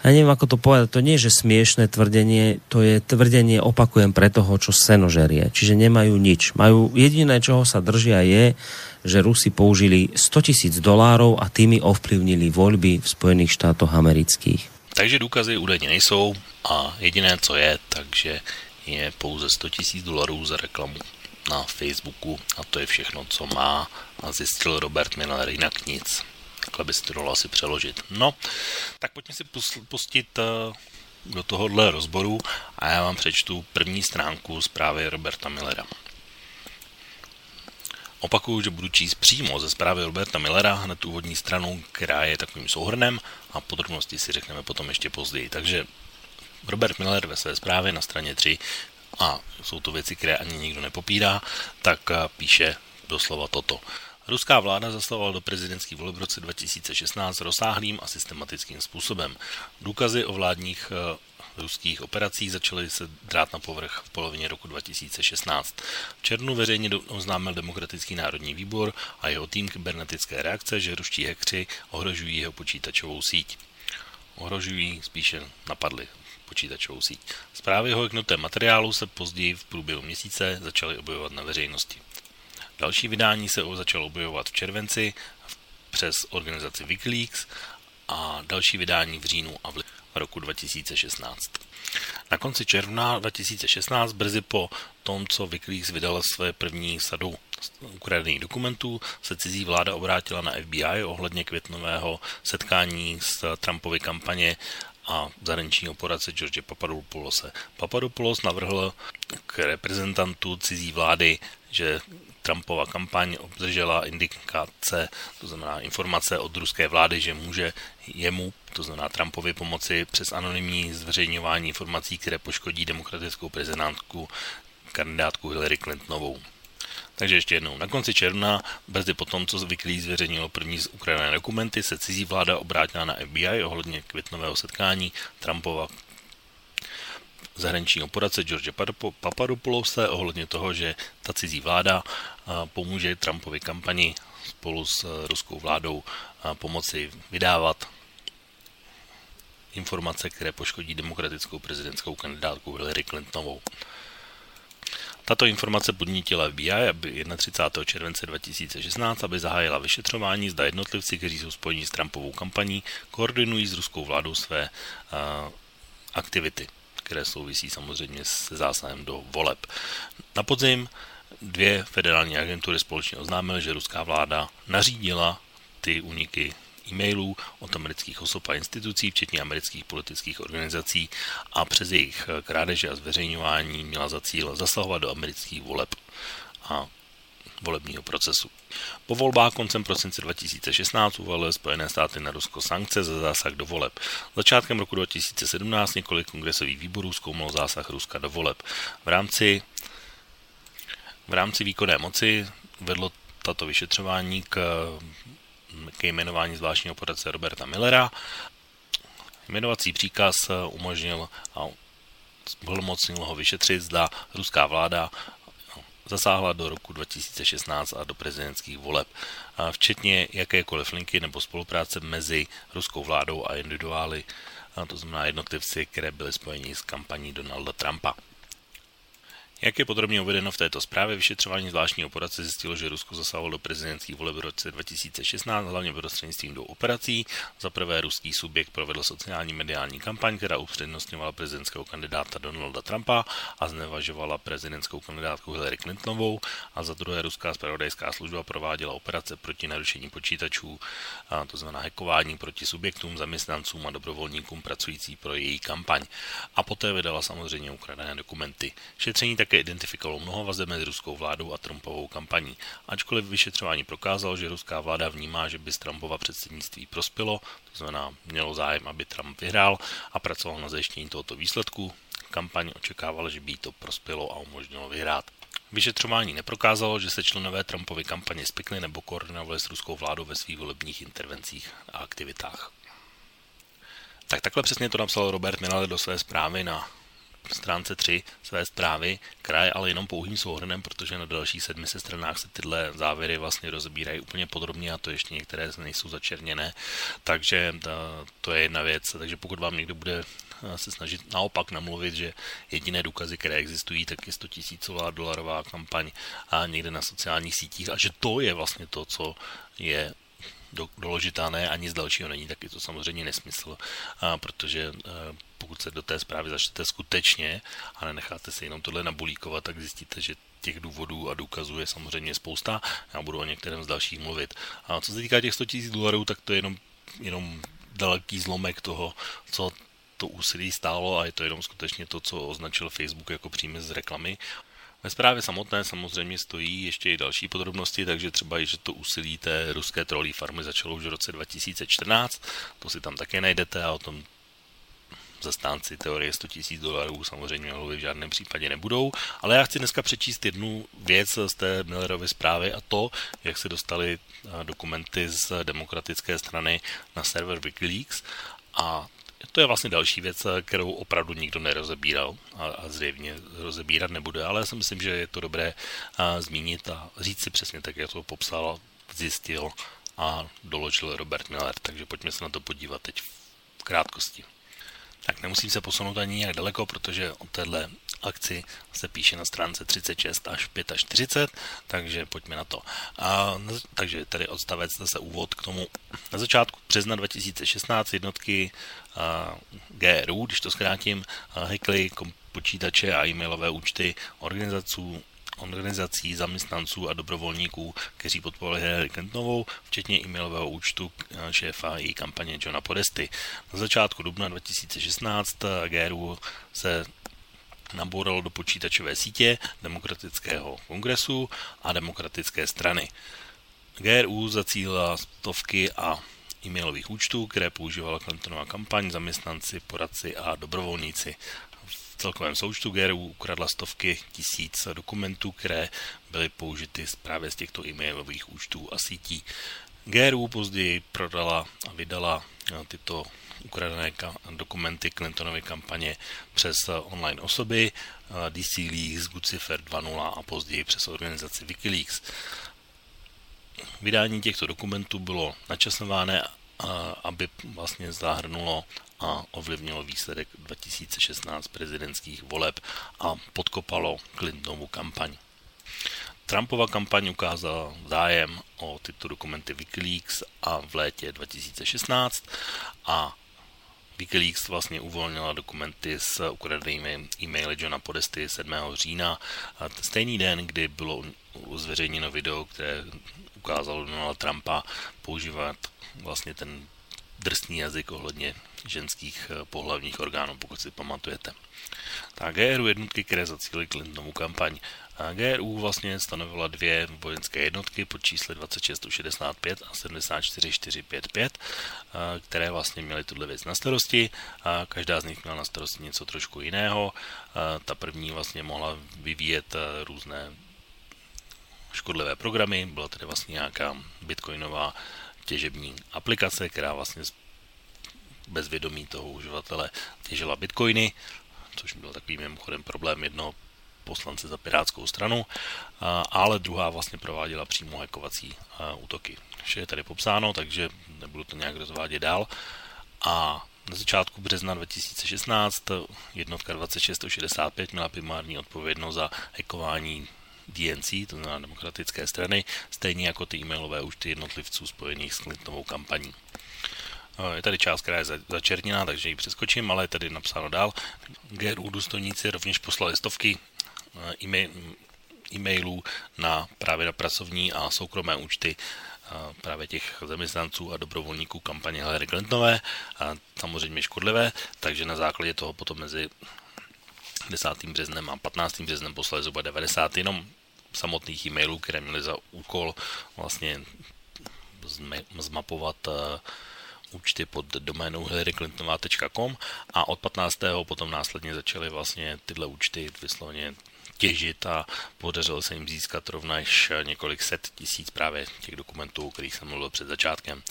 ja neviem, ako to povedať, to nie je, že smiešné tvrdenie, to je tvrdenie, opakujem, pre toho, čo senožerie. Čiže nemajú nič. Majú, jediné, čoho sa držia je, že Rusi použili 100 tisíc dolárov a tými ovplyvnili voľby v Spojených štátoch amerických. Takže důkazy údajně nejsou a jediné, co je, takže je pouze 100 tisíc dolarů za reklamu na Facebooku a to je všechno, co má a zjistil Robert Miller, jinak nic. Takhle by se to dalo asi přeložit. No, tak pojďme si pustit eh, do tohohle rozboru a já vám přečtu první stránku zprávy Roberta Millera. Opakuju, že budu číst přímo ze zprávy Roberta Millera, hned úvodní stranu, která je takovým souhrnem a podrobnosti si řekneme potom ještě později. Takže Robert Miller ve své zprávě na straně 3, a jsou to věci, které ani nikdo nepopírá, tak píše doslova toto. Ruská vláda zaslala do prezidentských voleb v roce 2016 rozsáhlým a systematickým způsobem. Důkazy o vládních ruských operací začaly se drát na povrch v polovině roku 2016. V červnu veřejně oznámil Demokratický národní výbor a jeho tým kybernetické reakce, že ruští hekři ohrožují jeho počítačovou síť. Ohrožují, spíše napadli počítačovou síť. Zprávy o heknutém materiálu se později v průběhu měsíce začaly objevovat na veřejnosti. Další vydání se začalo objevovat v červenci přes organizaci Wikileaks a další vydání v říjnu a v roku 2016. Na konci června 2016, brzy po tom, co Wikileaks vydal své první sadu ukradených dokumentů, se cizí vláda obrátila na FBI ohledně květnového setkání s Trumpovy kampaně a zahraničního poradce George Papadopoulose. Papadopoulos navrhl k reprezentantu cizí vlády, že Trumpova kampaň obdržela indikace, to znamená informace od ruské vlády, že může jemu, to znamená Trumpovi, pomoci přes anonymní zveřejňování informací, které poškodí demokratickou prezidentku kandidátku Hillary Clintonovou. Takže ještě jednou, na konci června, brzy po tom, co Wikileaks zveřejnilo první z ukradené dokumenty, se cizí vláda obrátila na FBI ohledně květnového setkání Trumpova zahraničního poradce George Papadopoulose ohledně toho, že ta cizí vláda pomůže Trumpovi kampani spolu s ruskou vládou pomoci vydávat informace, které poškodí demokratickou prezidentskou kandidátku Hillary Clintonovou. Tato informace podnítila FBI aby 31. července 2016, aby zahájila vyšetřování, zda jednotlivci, kteří jsou spojeni s Trumpovou kampaní, koordinují s ruskou vládou své uh, aktivity které souvisí samozřejmě s zásahem do voleb. Na podzim dvě federální agentury společně oznámily, že ruská vláda nařídila ty uniky e-mailů od amerických osob a institucí, včetně amerických politických organizací a přes jejich krádeže a zveřejňování měla za cíl zasahovat do amerických voleb. A volebního procesu. Po volbách koncem prosince 2016 uvalily Spojené státy na Rusko sankce za zásah do voleb. Začátkem roku 2017 několik kongresových výborů zkoumalo zásah Ruska do voleb. V rámci, v rámci výkonné moci vedlo tato vyšetřování k, k jmenování zvláštního poradce Roberta Millera. Jmenovací příkaz umožnil a zplnomocnil ho vyšetřit, zda ruská vláda zasáhla do roku 2016 a do prezidentských voleb, včetně jakékoliv linky nebo spolupráce mezi ruskou vládou a individuály, to znamená jednotlivci, které byly spojeni s kampaní Donalda Trumpa. Jak je podrobně uvedeno v této zprávě, vyšetřování zvláštního poradce zjistilo, že Rusko zasahovalo do prezidentských voleb v roce 2016, hlavně prostřednictvím dvou operací. Za prvé ruský subjekt provedl sociální mediální kampaň, která upřednostňovala prezidentského kandidáta Donalda Trumpa a znevažovala prezidentskou kandidátku Hillary Clintonovou. A za druhé ruská spravodajská služba prováděla operace proti narušení počítačů, a to znamená hackování proti subjektům, zaměstnancům a dobrovolníkům pracující pro její kampaň. A poté vydala samozřejmě ukradené dokumenty. Šetření tak také identifikovalo mnoho vazeb mezi ruskou vládou a Trumpovou kampaní. Ačkoliv vyšetřování prokázalo, že ruská vláda vnímá, že by z Trumpova předsednictví prospělo, to znamená mělo zájem, aby Trump vyhrál a pracoval na zajištění tohoto výsledku, kampaň očekávala, že by jí to prospělo a umožnilo vyhrát. Vyšetřování neprokázalo, že se členové Trumpovy kampaně spikli nebo koordinovali s ruskou vládou ve svých volebních intervencích a aktivitách. Tak takhle přesně to napsal Robert Miller do své zprávy na stránce 3 své zprávy, která je ale jenom pouhým souhrnem, protože na dalších sedmi stranách se tyhle závěry vlastně rozebírají úplně podrobně a to ještě některé nejsou začerněné. Takže to je jedna věc. Takže pokud vám někdo bude se snažit naopak namluvit, že jediné důkazy, které existují, tak je 100 tisícová dolarová kampaň a někde na sociálních sítích a že to je vlastně to, co je do, doložitelné a nic dalšího není, tak je to samozřejmě nesmysl, a protože a, pokud se do té zprávy začnete skutečně a nenecháte se jenom tohle nabulíkovat, tak zjistíte, že těch důvodů a důkazů je samozřejmě spousta. Já budu o některém z dalších mluvit. A co se týká těch 100 000 dolarů, tak to je jenom, jenom daleký zlomek toho, co to úsilí stálo a je to jenom skutečně to, co označil Facebook jako příjmy z reklamy. Ve zprávě samotné samozřejmě stojí ještě i další podrobnosti, takže třeba i, že to úsilí té ruské trolí farmy začalo už v roce 2014, to si tam také najdete a o tom zastánci teorie 100 000 dolarů samozřejmě mluvit v žádném případě nebudou, ale já chci dneska přečíst jednu věc z té Millerovy zprávy a to, jak se dostaly dokumenty z demokratické strany na server Wikileaks a to je vlastně další věc, kterou opravdu nikdo nerozebíral a, a zřejmě rozebírat nebude, ale já si myslím, že je to dobré a, zmínit a říct si přesně tak, jak to popsal, zjistil a doložil Robert Miller. Takže pojďme se na to podívat teď v krátkosti. Tak nemusím se posunout ani nějak daleko, protože o téhle akci se píše na stránce 36 až 45, takže pojďme na to. A, takže tady odstavec zase úvod k tomu. Na začátku března 2016 jednotky a, GRU, když to zkrátím, hackly počítače a e-mailové účty organizací organizací, zaměstnanců a dobrovolníků, kteří podporovali Hillary Clintonovou, včetně e-mailového účtu šéfa její kampaně Johna Podesty. Na začátku dubna 2016 GRU se naboural do počítačové sítě Demokratického kongresu a Demokratické strany. GRU zacílila stovky a e-mailových účtů, které používala Clintonova kampaň, zaměstnanci, poradci a dobrovolníci. Celkovém součtu GRU ukradla stovky tisíc dokumentů, které byly použity právě z těchto e-mailových účtů a sítí. GRU později prodala a vydala tyto ukradené dokumenty Clintonovy kampaně přes eh, online osoby, eh, DC Leaks, Guccifer 2.0 a později přes organizaci Wikileaks. Vydání těchto dokumentů bylo načasované, eh, aby vlastně zahrnulo a ovlivnilo výsledek 2016 prezidentských voleb a podkopalo Clintonovu kampaň. Trumpova kampaň ukázala zájem o tyto dokumenty Wikileaks a v létě 2016 a Wikileaks vlastně uvolnila dokumenty s ukradenými e-maily Johna Podesty 7. října. Stejný den, kdy bylo zveřejněno video, které ukázalo Donalda Trumpa používat vlastně ten drsný jazyk ohledně ženských eh, pohlavních orgánů, pokud si pamatujete. Tak GRU jednotky, které zacílily Clintonovu kampaň. A GRU vlastně stanovila dvě vojenské jednotky pod čísly 2665 a 74455, které vlastně měly tuhle věc na starosti. A každá z nich měla na starosti něco trošku jiného. A ta první vlastně mohla vyvíjet různé škodlivé programy, byla tedy vlastně nějaká bitcoinová těžební aplikace, která vlastně bez vědomí toho uživatele těžila bitcoiny, což byl takový mimochodem problém jednoho poslance za pirátskou stranu, ale druhá vlastně prováděla přímo hackovací útoky. Vše je tady popsáno, takže nebudu to nějak rozvádět dál. A na začátku března 2016 jednotka 2665 měla primární odpovědnost za hackování DNC, to znamená demokratické strany, stejně jako ty e-mailové účty jednotlivců spojených s Clintonovou kampaní. Je tady část, která je začerněná, takže ji přeskočím, ale je tady napsáno dál. GRU důstojníci rovněž poslali stovky eh, e-mailů na právě na pracovní a soukromé účty eh, právě těch zaměstnanců a dobrovolníků kampaně Hillary Clintonové, a samozřejmě škodlivé, takže na základě toho potom mezi 10. březnem a 15. březnem poslali zhruba 90 jenom samotných e-mailů, které měly za úkol vlastně zmapovat uh, účty pod doménou hillaryclintonová.com a od 15. potom následně začaly vlastně tyhle účty vysloveně těžit a podařilo se jim získat rovněž několik set tisíc právě těch dokumentů, o kterých jsem mluvil před začátkem.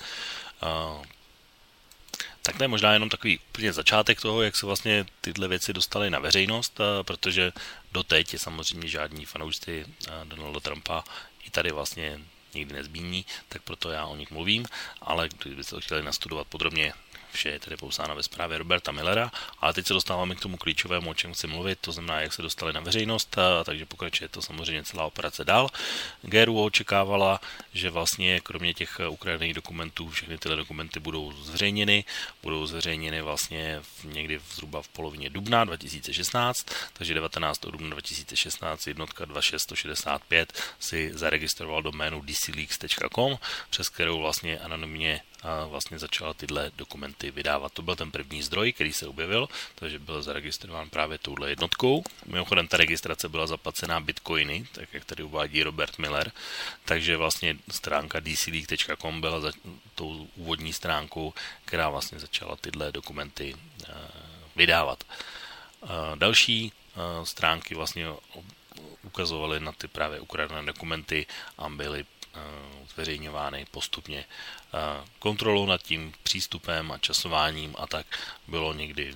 Tak to je možná jenom takový úplně začátek toho, jak se vlastně tyhle věci dostaly na veřejnost, protože doteď je samozřejmě žádní fanoušci Donalda Trumpa i tady vlastně nikdy nezmíní, tak proto já o nich mluvím, ale kdybyste to chtěli nastudovat podrobně, Vše je tedy popsáno ve zprávě Roberta Millera, ale teď se dostáváme k tomu klíčovému, o čem chci mluvit, to znamená, jak se dostali na veřejnost, takže pokračuje to samozřejmě celá operace dál. GRU očekávala, že vlastně kromě těch ukradených dokumentů všechny tyhle dokumenty budou zveřejněny, budou zveřejněny vlastně někdy zhruba v polovině dubna 2016, takže 19. dubna 2016 jednotka 2665 si zaregistroval doménu dcleaks.com, přes kterou vlastně anonymně vlastně začala tyhle dokumenty vydávat. To byl ten první zdroj, který se objevil, takže byl zaregistrován právě touhle jednotkou. Mimochodem ta registrace byla zaplacená bitcoiny, tak jak tady uvádí Robert Miller, takže vlastně stránka dcleak.com byla za tou úvodní stránkou, která vlastně začala tyhle dokumenty eh, vydávat. Eh, další eh, stránky vlastně ukazovaly na ty právě ukradené dokumenty a byly zveřejňovány postupně kontrolou nad tím přístupem a časováním a tak bylo někdy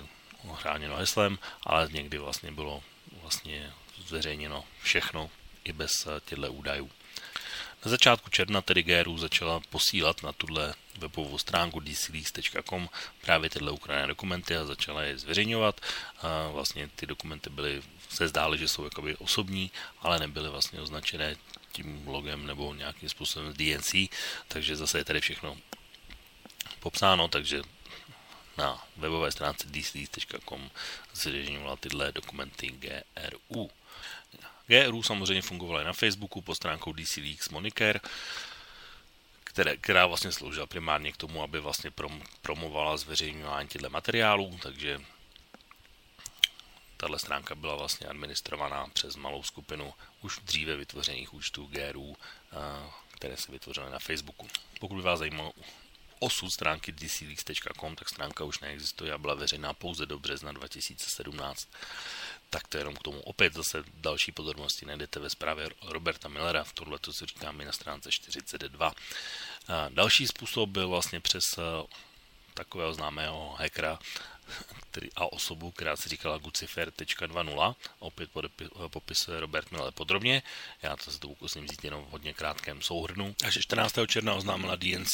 chráněno heslem, ale někdy vlastně bylo vlastně zveřejněno všechno i bez eh, těchto údajů. Na začátku června tedy GRU začala posílat na tuhle webovou stránku dcleaks.com právě tyhle ukradené dokumenty a začala je zveřejňovat. A vlastně ty dokumenty byly, se zdály, že jsou jakoby osobní, ale nebyly vlastně označené tím logem nebo nějakým způsobem DNC, takže zase je tady všechno popsáno, takže na webové stránce dcleaks.com zveřejňovala tyhle dokumenty GRU. GRU samozřejmě fungovala i na Facebooku pod stránkou DC Leaks Moniker, které, která vlastně sloužila primárně k tomu, aby vlastně prom, promovala zveřejňování těchto materiálů, takže tahle stránka byla vlastně administrovaná přes malou skupinu už dříve vytvořených účtů GRU, které se vytvořily na Facebooku. Pokud by vás zajímalo osud stránky dcleaks.com, tak stránka už neexistuje a byla veřejná pouze do března 2017. Tak to jenom k tomu. Opět zase další podrobnosti najdete ve zprávě Roberta Millera, v tohle to si říkáme na stránce 42. A další způsob byl vlastně přes eh, takového známého hackera který, a osobu, která se říkala Gucifer.2.0. Opět popisuje Robert Miller podrobně. Já to se to pokusím vzít jenom v hodně krátkém souhrnu. Až 14. června oznámila DNC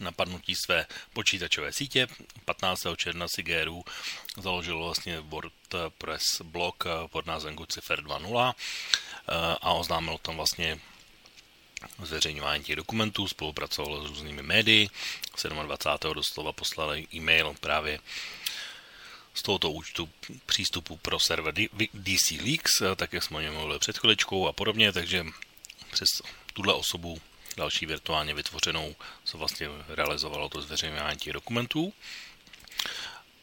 napadnutí své počítačové sítě. 15. června si GRU založil vlastně WordPress blog pod názvem Gucifer 2.0 a oznámil tam vlastně zveřejňování těch dokumentů, spolupracoval s různými médii. 27. doslova poslali e-mail právě z tohoto účtu přístupu pro server DC Leaks, tak jak jsme o něm mluvili před chviličkou a podobně, takže přes tuhle osobu další virtuálně vytvořenou, co vlastně realizovalo to zveřejňování těch dokumentů.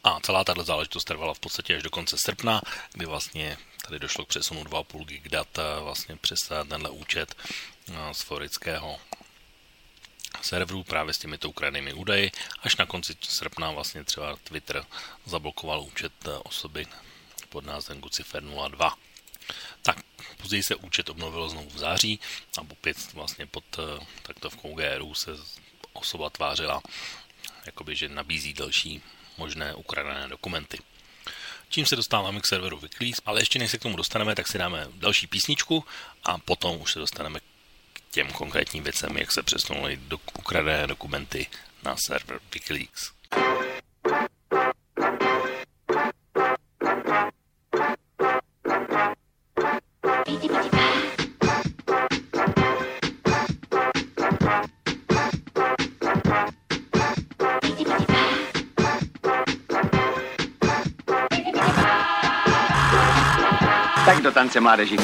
A celá tato záležitost trvala v podstatě až do konce srpna, kdy vlastně tady došlo k přesunu 2,5 gig dat vlastně přes tenhle účet z forického serverů právě s těmito ukradnými údaji. Až na konci srpna vlastně třeba Twitter zablokoval účet osoby pod názvem Gucifer 02. Tak později se účet obnovil znovu v září a opět vlastně pod eh, taktovkou GRU se osoba tvářila, jakoby, že nabízí další možné ukradené dokumenty. Čím se dostáváme k serveru Wikileaks, ale ještě než se k tomu dostaneme, tak si dáme další písničku a potom už se dostaneme těm konkrétním věcem, jak se přesunuly do ukradené dokumenty na server Wikileaks. Tak do tance mládeži.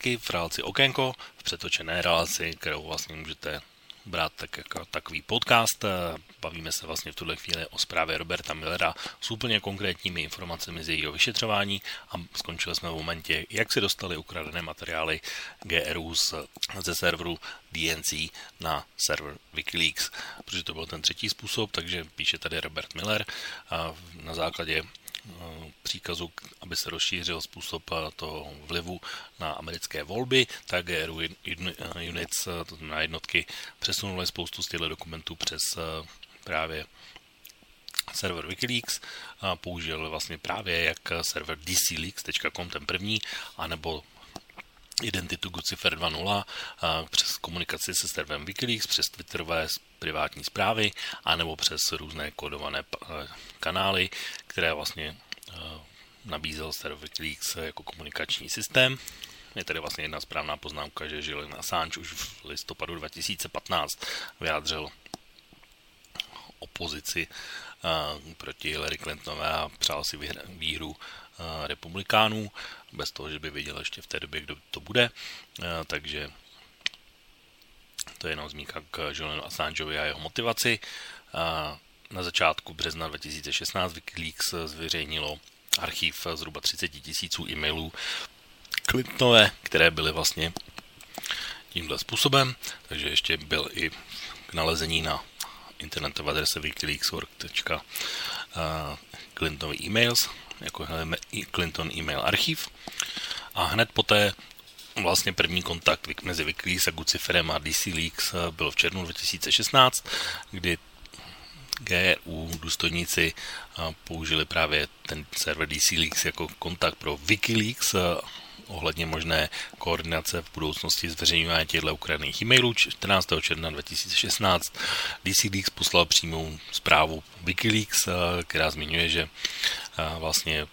Zpátky v relaci Okénko, v přetočené relaci, kterou vlastně můžete brát tak jako takový podcast. Bavíme se vlastně v tuhle chvíli o zprávě Roberta Millera s úplně konkrétními informacemi z jejího vyšetřování a skončili jsme v momentě, jak se dostali ukradené materiály GRU z, ze serveru DNC na server Wikileaks, protože to byl ten třetí způsob, takže píše tady Robert Miller a na základě příkazu, aby se rozšířil způsob eh, toho vlivu na americké volby, tak GRU units, eh, to znamená jednotky, přesunuli spoustu z těchto dokumentů přes právě server Wikileaks použil vlastně právě jak server dcleaks.com, ten první, anebo identitu Gucifer 2.0 přes komunikaci se serverem Wikileaks, přes Twitterové privátní zprávy, anebo přes různé kodované kanály, které vlastně nabízel server Wikileaks jako komunikační systém. Je tady vlastně jedna správná poznámka, že Julian Assange už v listopadu 2015 vyjádřil opozici proti Hillary Clintonové a přál si výhru republikánů, bez toho, že by věděl ještě v té době, kdo to bude. Takže to je jenom zmínka k Julianu Assangeovi a jeho motivaci. Na začátku března 2016 Wikileaks zveřejnilo archiv zhruba 30 tisíců e-mailů Clintonové, které byly vlastně tímhle způsobem, takže ještě byl i k nalezení na internetové adrese wikileaks.org.clintonový e-mails, jako Clinton e-mail archiv. A hned poté vlastně první kontakt mezi Wikileaks a Guciferem a DC Leaks byl v červnu 2016, kdy GRU důstojníci použili právě ten server DC Leaks jako kontakt pro Wikileaks ohledně možné koordinace v budoucnosti zveřejňování těchto ukradených e-mailů. 14. června 2016 DC Leaks poslal přímou zprávu Wikileaks, která zmiňuje, že vlastně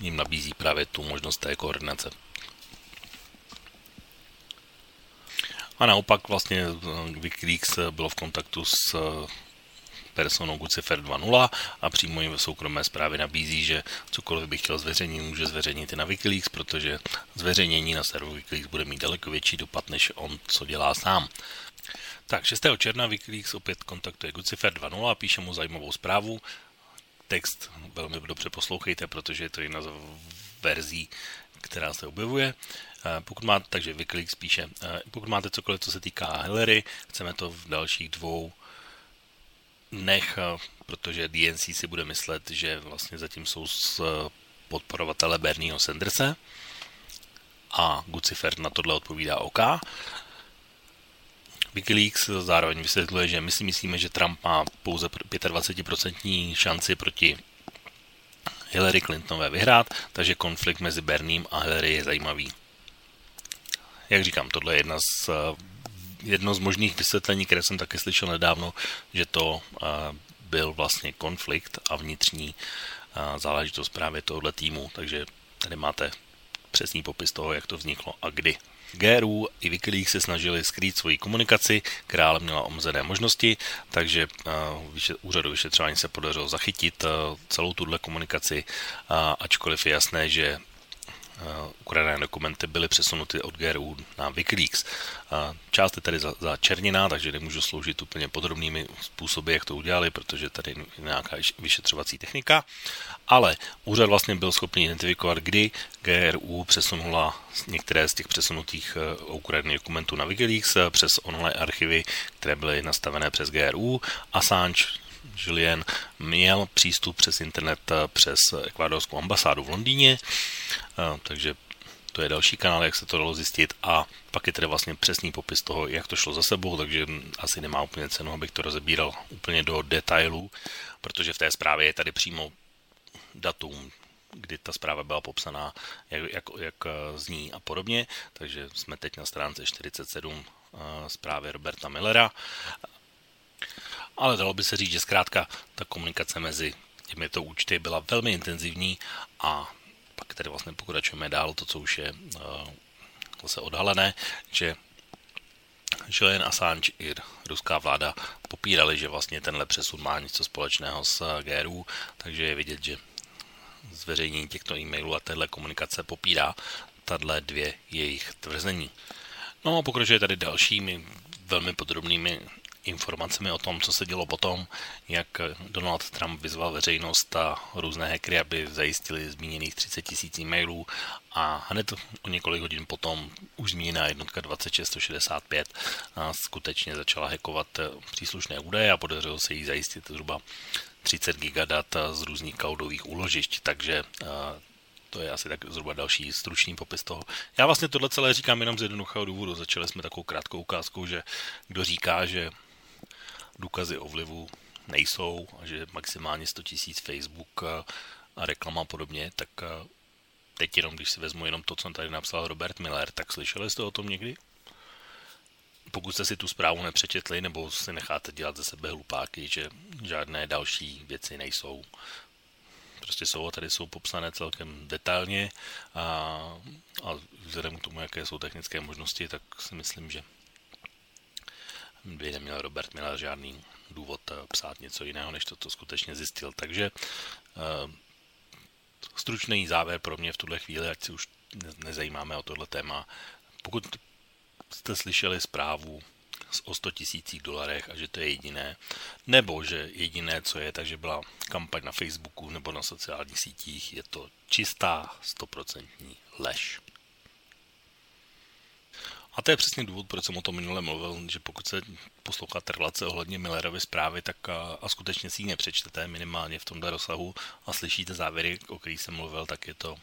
jim nabízí právě tu možnost té koordinace. A naopak vlastně Wikileaks byl v kontaktu s personou Gucifer 2.0 a přímo jim ve soukromé zprávě nabízí, že cokoliv by chtěl zveřejnit, může zveřejnit i na Wikileaks, protože zveřejnění na serveru Wikileaks bude mít daleko větší dopad, než on, co dělá sám. Tak 6. června Wikileaks opět kontaktuje Gucifer 2.0 a píše mu zajímavou zprávu. Text velmi dobře poslouchejte, protože je to jedna z verzí, která se objevuje. Pokud máte, takže Wikileaks píše, pokud máte cokoliv, co se týká Hillary, chceme to v dalších dvou nech, protože DNC si bude myslet, že vlastně zatím jsou z podporovatele Bernieho Sandersa a Gucifer na tohle odpovídá OK. Wikileaks zároveň vysvětluje, že my si myslíme, že Trump má pouze 25% šanci proti Hillary Clintonové vyhrát, takže konflikt mezi Berniem a Hillary je zajímavý. Jak říkám, tohle je jedna z jedno z možných vysvětlení, které jsem taky slyšel nedávno, že to byl vlastně konflikt a vnitřní záležitost právě tohoto týmu, takže tady máte přesný popis toho, jak to vzniklo a kdy. GRU i Wikileaks se snažili skrýt svoji komunikaci, která ale měla omezené možnosti, takže úřadu vyšetřování se podařilo zachytit celou tuhle komunikaci, ačkoliv je jasné, že ukradené dokumenty byly přesunuty od GRU na Wikileaks. Část je tady začerněná, takže nemůžu sloužit úplně podrobnými způsoby, jak to udělali, protože tady je nějaká vyšetřovací technika, ale úřad vlastně byl schopný identifikovat, kdy GRU přesunula některé z těch přesunutých e, ukradených dokumentů na Wikileaks přes online archivy, které byly nastavené přes GRU. Assange Julien měl přístup přes internet eh, přes ekvádorskou ambasádu v Londýně, eh, takže to je další kanál, jak se to dalo zjistit. A pak je tedy vlastně přesný popis toho, jak to šlo za sebou, takže asi nemá úplně cenu, abych to rozebíral úplně do detailů, protože v té zprávě je tady přímo datum, kdy ta zpráva byla popsaná, jak, jak, jak eh, zní a podobně, takže jsme teď na stránce 47 zprávy Roberta Millera ale dalo by se říct, že zkrátka ta komunikace mezi těmito účty byla velmi intenzivní a pak tedy vlastně pokračujeme dál to, co už je uh, zase odhalené, že Julian Assange i ruská vláda popírali, že vlastně tenhle přesun má něco společného s GRU, takže je vidět, že zveřejnění těchto e-mailů a téhle komunikace popírá tahle dvě jejich tvrzení. No a pokračuje tady dalšími velmi podrobnými informacemi o tom, co se dělo potom, jak Donald Trump vyzval veřejnost a různé hackery, aby zajistili zmíněných 30 tisíc e-mailů a hned o několik hodin potom už zmíněná jednotka 2665 skutečně začala hackovat příslušné údaje a podařilo se jí zajistit zhruba 30 gigadat z různých cloudových úložišť, takže to je asi tak zhruba další stručný popis toho. Já vlastně tohle celé říkám jenom z jednoduchého důvodu. Začali jsme takovou krátkou ukázkou, že kdo říká, že důkazy o vlivu nejsou a že maximálně 100 000 Facebook a reklama a podobně, tak teď jenom, když si vezmu jenom to, co tady napsal Robert Miller, tak slyšeli jste o tom někdy? Pokud jste si tu zprávu nepřečetli, nebo si necháte dělat ze sebe hlupáky, že žádné další věci nejsou, prostě jsou tady jsou popsané celkem detailně a, a vzhledem k tomu, jaké jsou technické možnosti, tak si myslím, že by neměl Robert Miller žádný důvod eh, psát něco jiného, než to, co skutečně zjistil. Takže uh, stručný závěr pro mě v tuhle chvíli, ať si už nezajímáme o tohle téma. Pokud jste slyšeli zprávu o 100 tisících dolarech a že to je jediné, nebo že jediné, co je, takže byla kampaň na Facebooku nebo na sociálních sítích, je to čistá, stoprocentní lež. A to je přesně důvod, proč jsem o tom minule mluvil, že pokud se posloucháte relace ohledně Millerovy zprávy, tak a, a skutečně si ji nepřečtete minimálně v tomto rozsahu a slyšíte závěry, o kterých jsem mluvil, tak je to,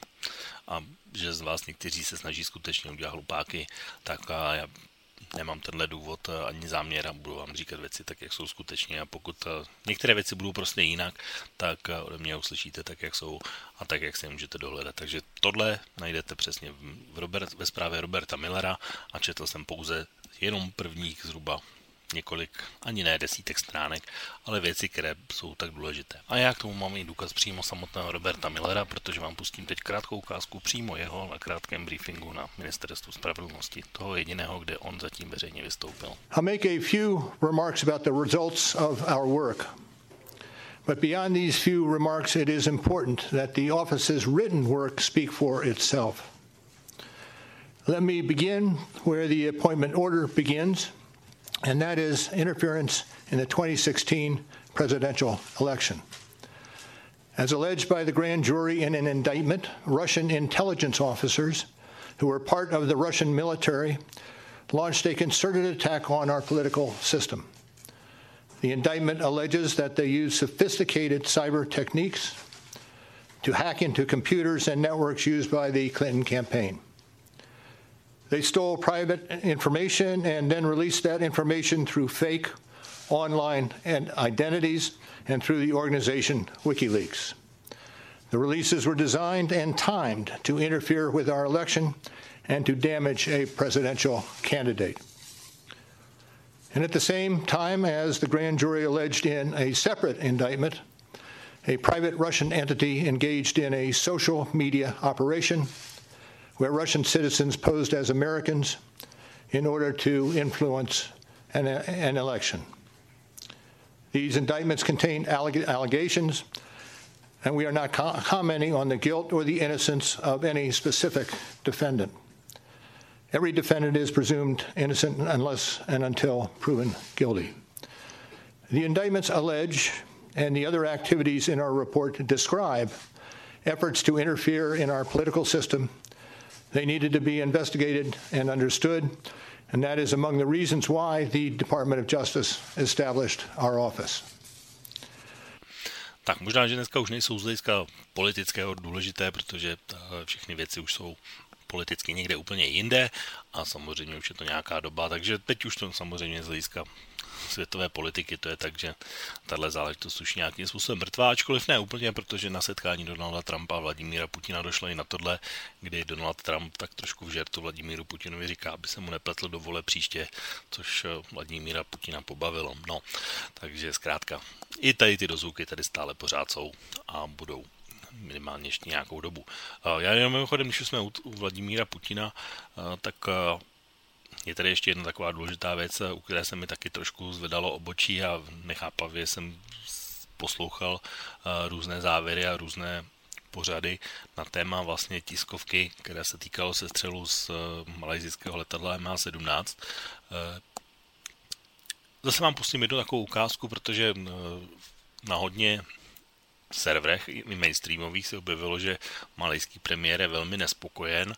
a že z vás někteří se snaží skutečně udělat hlupáky, tak a já nemám tenhle důvod ani záměr a budu vám říkat věci tak, jak jsou skutečně a pokud některé věci budou prostě jinak, tak ode mě uslyšíte tak, jak jsou a tak, jak se můžete dohledat. Takže tohle najdete přesně v Robert, ve zprávě Roberta Millera a četl jsem pouze jenom prvních zhruba několik, ani ne desítek stránek, ale věci, které jsou tak důležité. A já k tomu mám i důkaz přímo samotného Roberta Millera, protože vám pustím teď krátkou ukázku přímo jeho na krátkém briefingu na ministerstvu spravedlnosti, toho jediného, kde on zatím veřejně vystoupil. Make a few remarks about the results of our work. But beyond these few remarks, it is important that the office's written work speak for itself. Let me begin where the appointment order begins and that is interference in the 2016 presidential election. As alleged by the grand jury in an indictment, Russian intelligence officers who were part of the Russian military launched a concerted attack on our political system. The indictment alleges that they used sophisticated cyber techniques to hack into computers and networks used by the Clinton campaign. They stole private information and then released that information through fake online and identities and through the organization WikiLeaks. The releases were designed and timed to interfere with our election and to damage a presidential candidate. And at the same time, as the grand jury alleged in a separate indictment, a private Russian entity engaged in a social media operation where Russian citizens posed as Americans in order to influence an, an election. These indictments contain alleg- allegations, and we are not co- commenting on the guilt or the innocence of any specific defendant. Every defendant is presumed innocent unless and until proven guilty. The indictments allege, and the other activities in our report describe, efforts to interfere in our political system They needed to be investigated and understood, and that is among the reasons why the Department of Justice established our office. Tak možná, že dneska už nejsou z hlediska politického důležité, protože eh, všechny věci už jsou politicky někde úplně jinde a samozřejmě už je to nějaká doba, takže teď už to samozřejmě z hlediska světové politiky to je tak, že tahle záležitost už nějakým způsobem mrtvá, ačkoliv ne úplně, protože na setkání Donalda Trumpa a Vladimíra Putina došlo i na tohle, kdy Donald Trump tak trošku v žertu Vladimíru Putinovi říká, aby se mu nepletl do vole příště, což eh, Vladimíra Putina pobavilo. No, takže zkrátka, i tady ty dozvuky tady stále pořád jsou a budou minimálně ještě nějakou dobu. Eh, já jenom mimochodem, když jsme u Vladimíra Putina, eh, tak je tady ještě jedna taková důležitá věc, u které se mi taky trošku zvedalo obočí a nechápavě jsem poslouchal eh, různé závěry a různé pořady na téma vlastně tiskovky, které se týkalo sestřelu z eh, malajzijského letadla MH17. Eh, Zase vám pustím jednu takovou ukázku, protože na hodně serverech i mainstreamových se objevilo, že malejský premiér je velmi nespokojen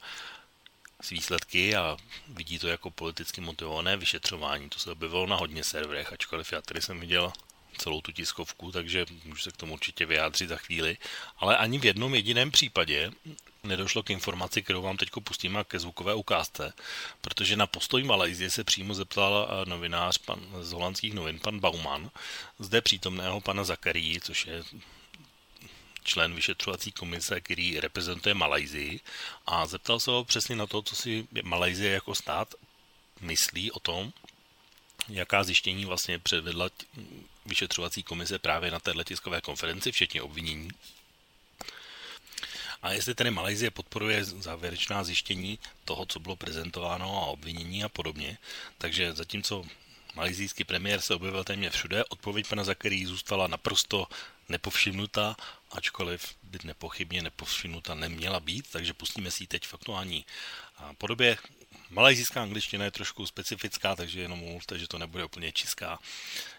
s výsledky a vidí to jako politicky motivované vyšetřování. To se objevilo na hodně serverech, ačkoliv já tady jsem viděl celou tu tiskovku, takže můžu se k tomu určitě vyjádřit za chvíli. Ale ani v jednom jediném případě nedošlo k informaci, kterou vám teď pustím ke zvukové ukázce, protože na postoj Malajzie se přímo zeptal novinář pan, z holandských novin, pan Bauman, zde přítomného pana Zakarí, což je člen vyšetřovací komise, který reprezentuje Malajzii a zeptal se ho přesně na to, co si Malajzie jako stát myslí o tom, jaká zjištění vlastně předvedla vyšetřovací komise právě na této tiskové konferenci, včetně obvinění. A jestli tedy Malajzie podporuje závěrečná zjištění toho, co bylo prezentováno a obvinění a podobně, takže zatímco malajzijský premiér se objevil téměř všude, odpověď pana Zakerí zůstala naprosto nepovšimnutá, ačkoliv by nepochybně nepovšimnuta neměla být, takže pustíme si ji teď v aktuální podobě. Malajzijská angličtina je trošku specifická, takže jenom mluvte, že to nebude úplně čistá,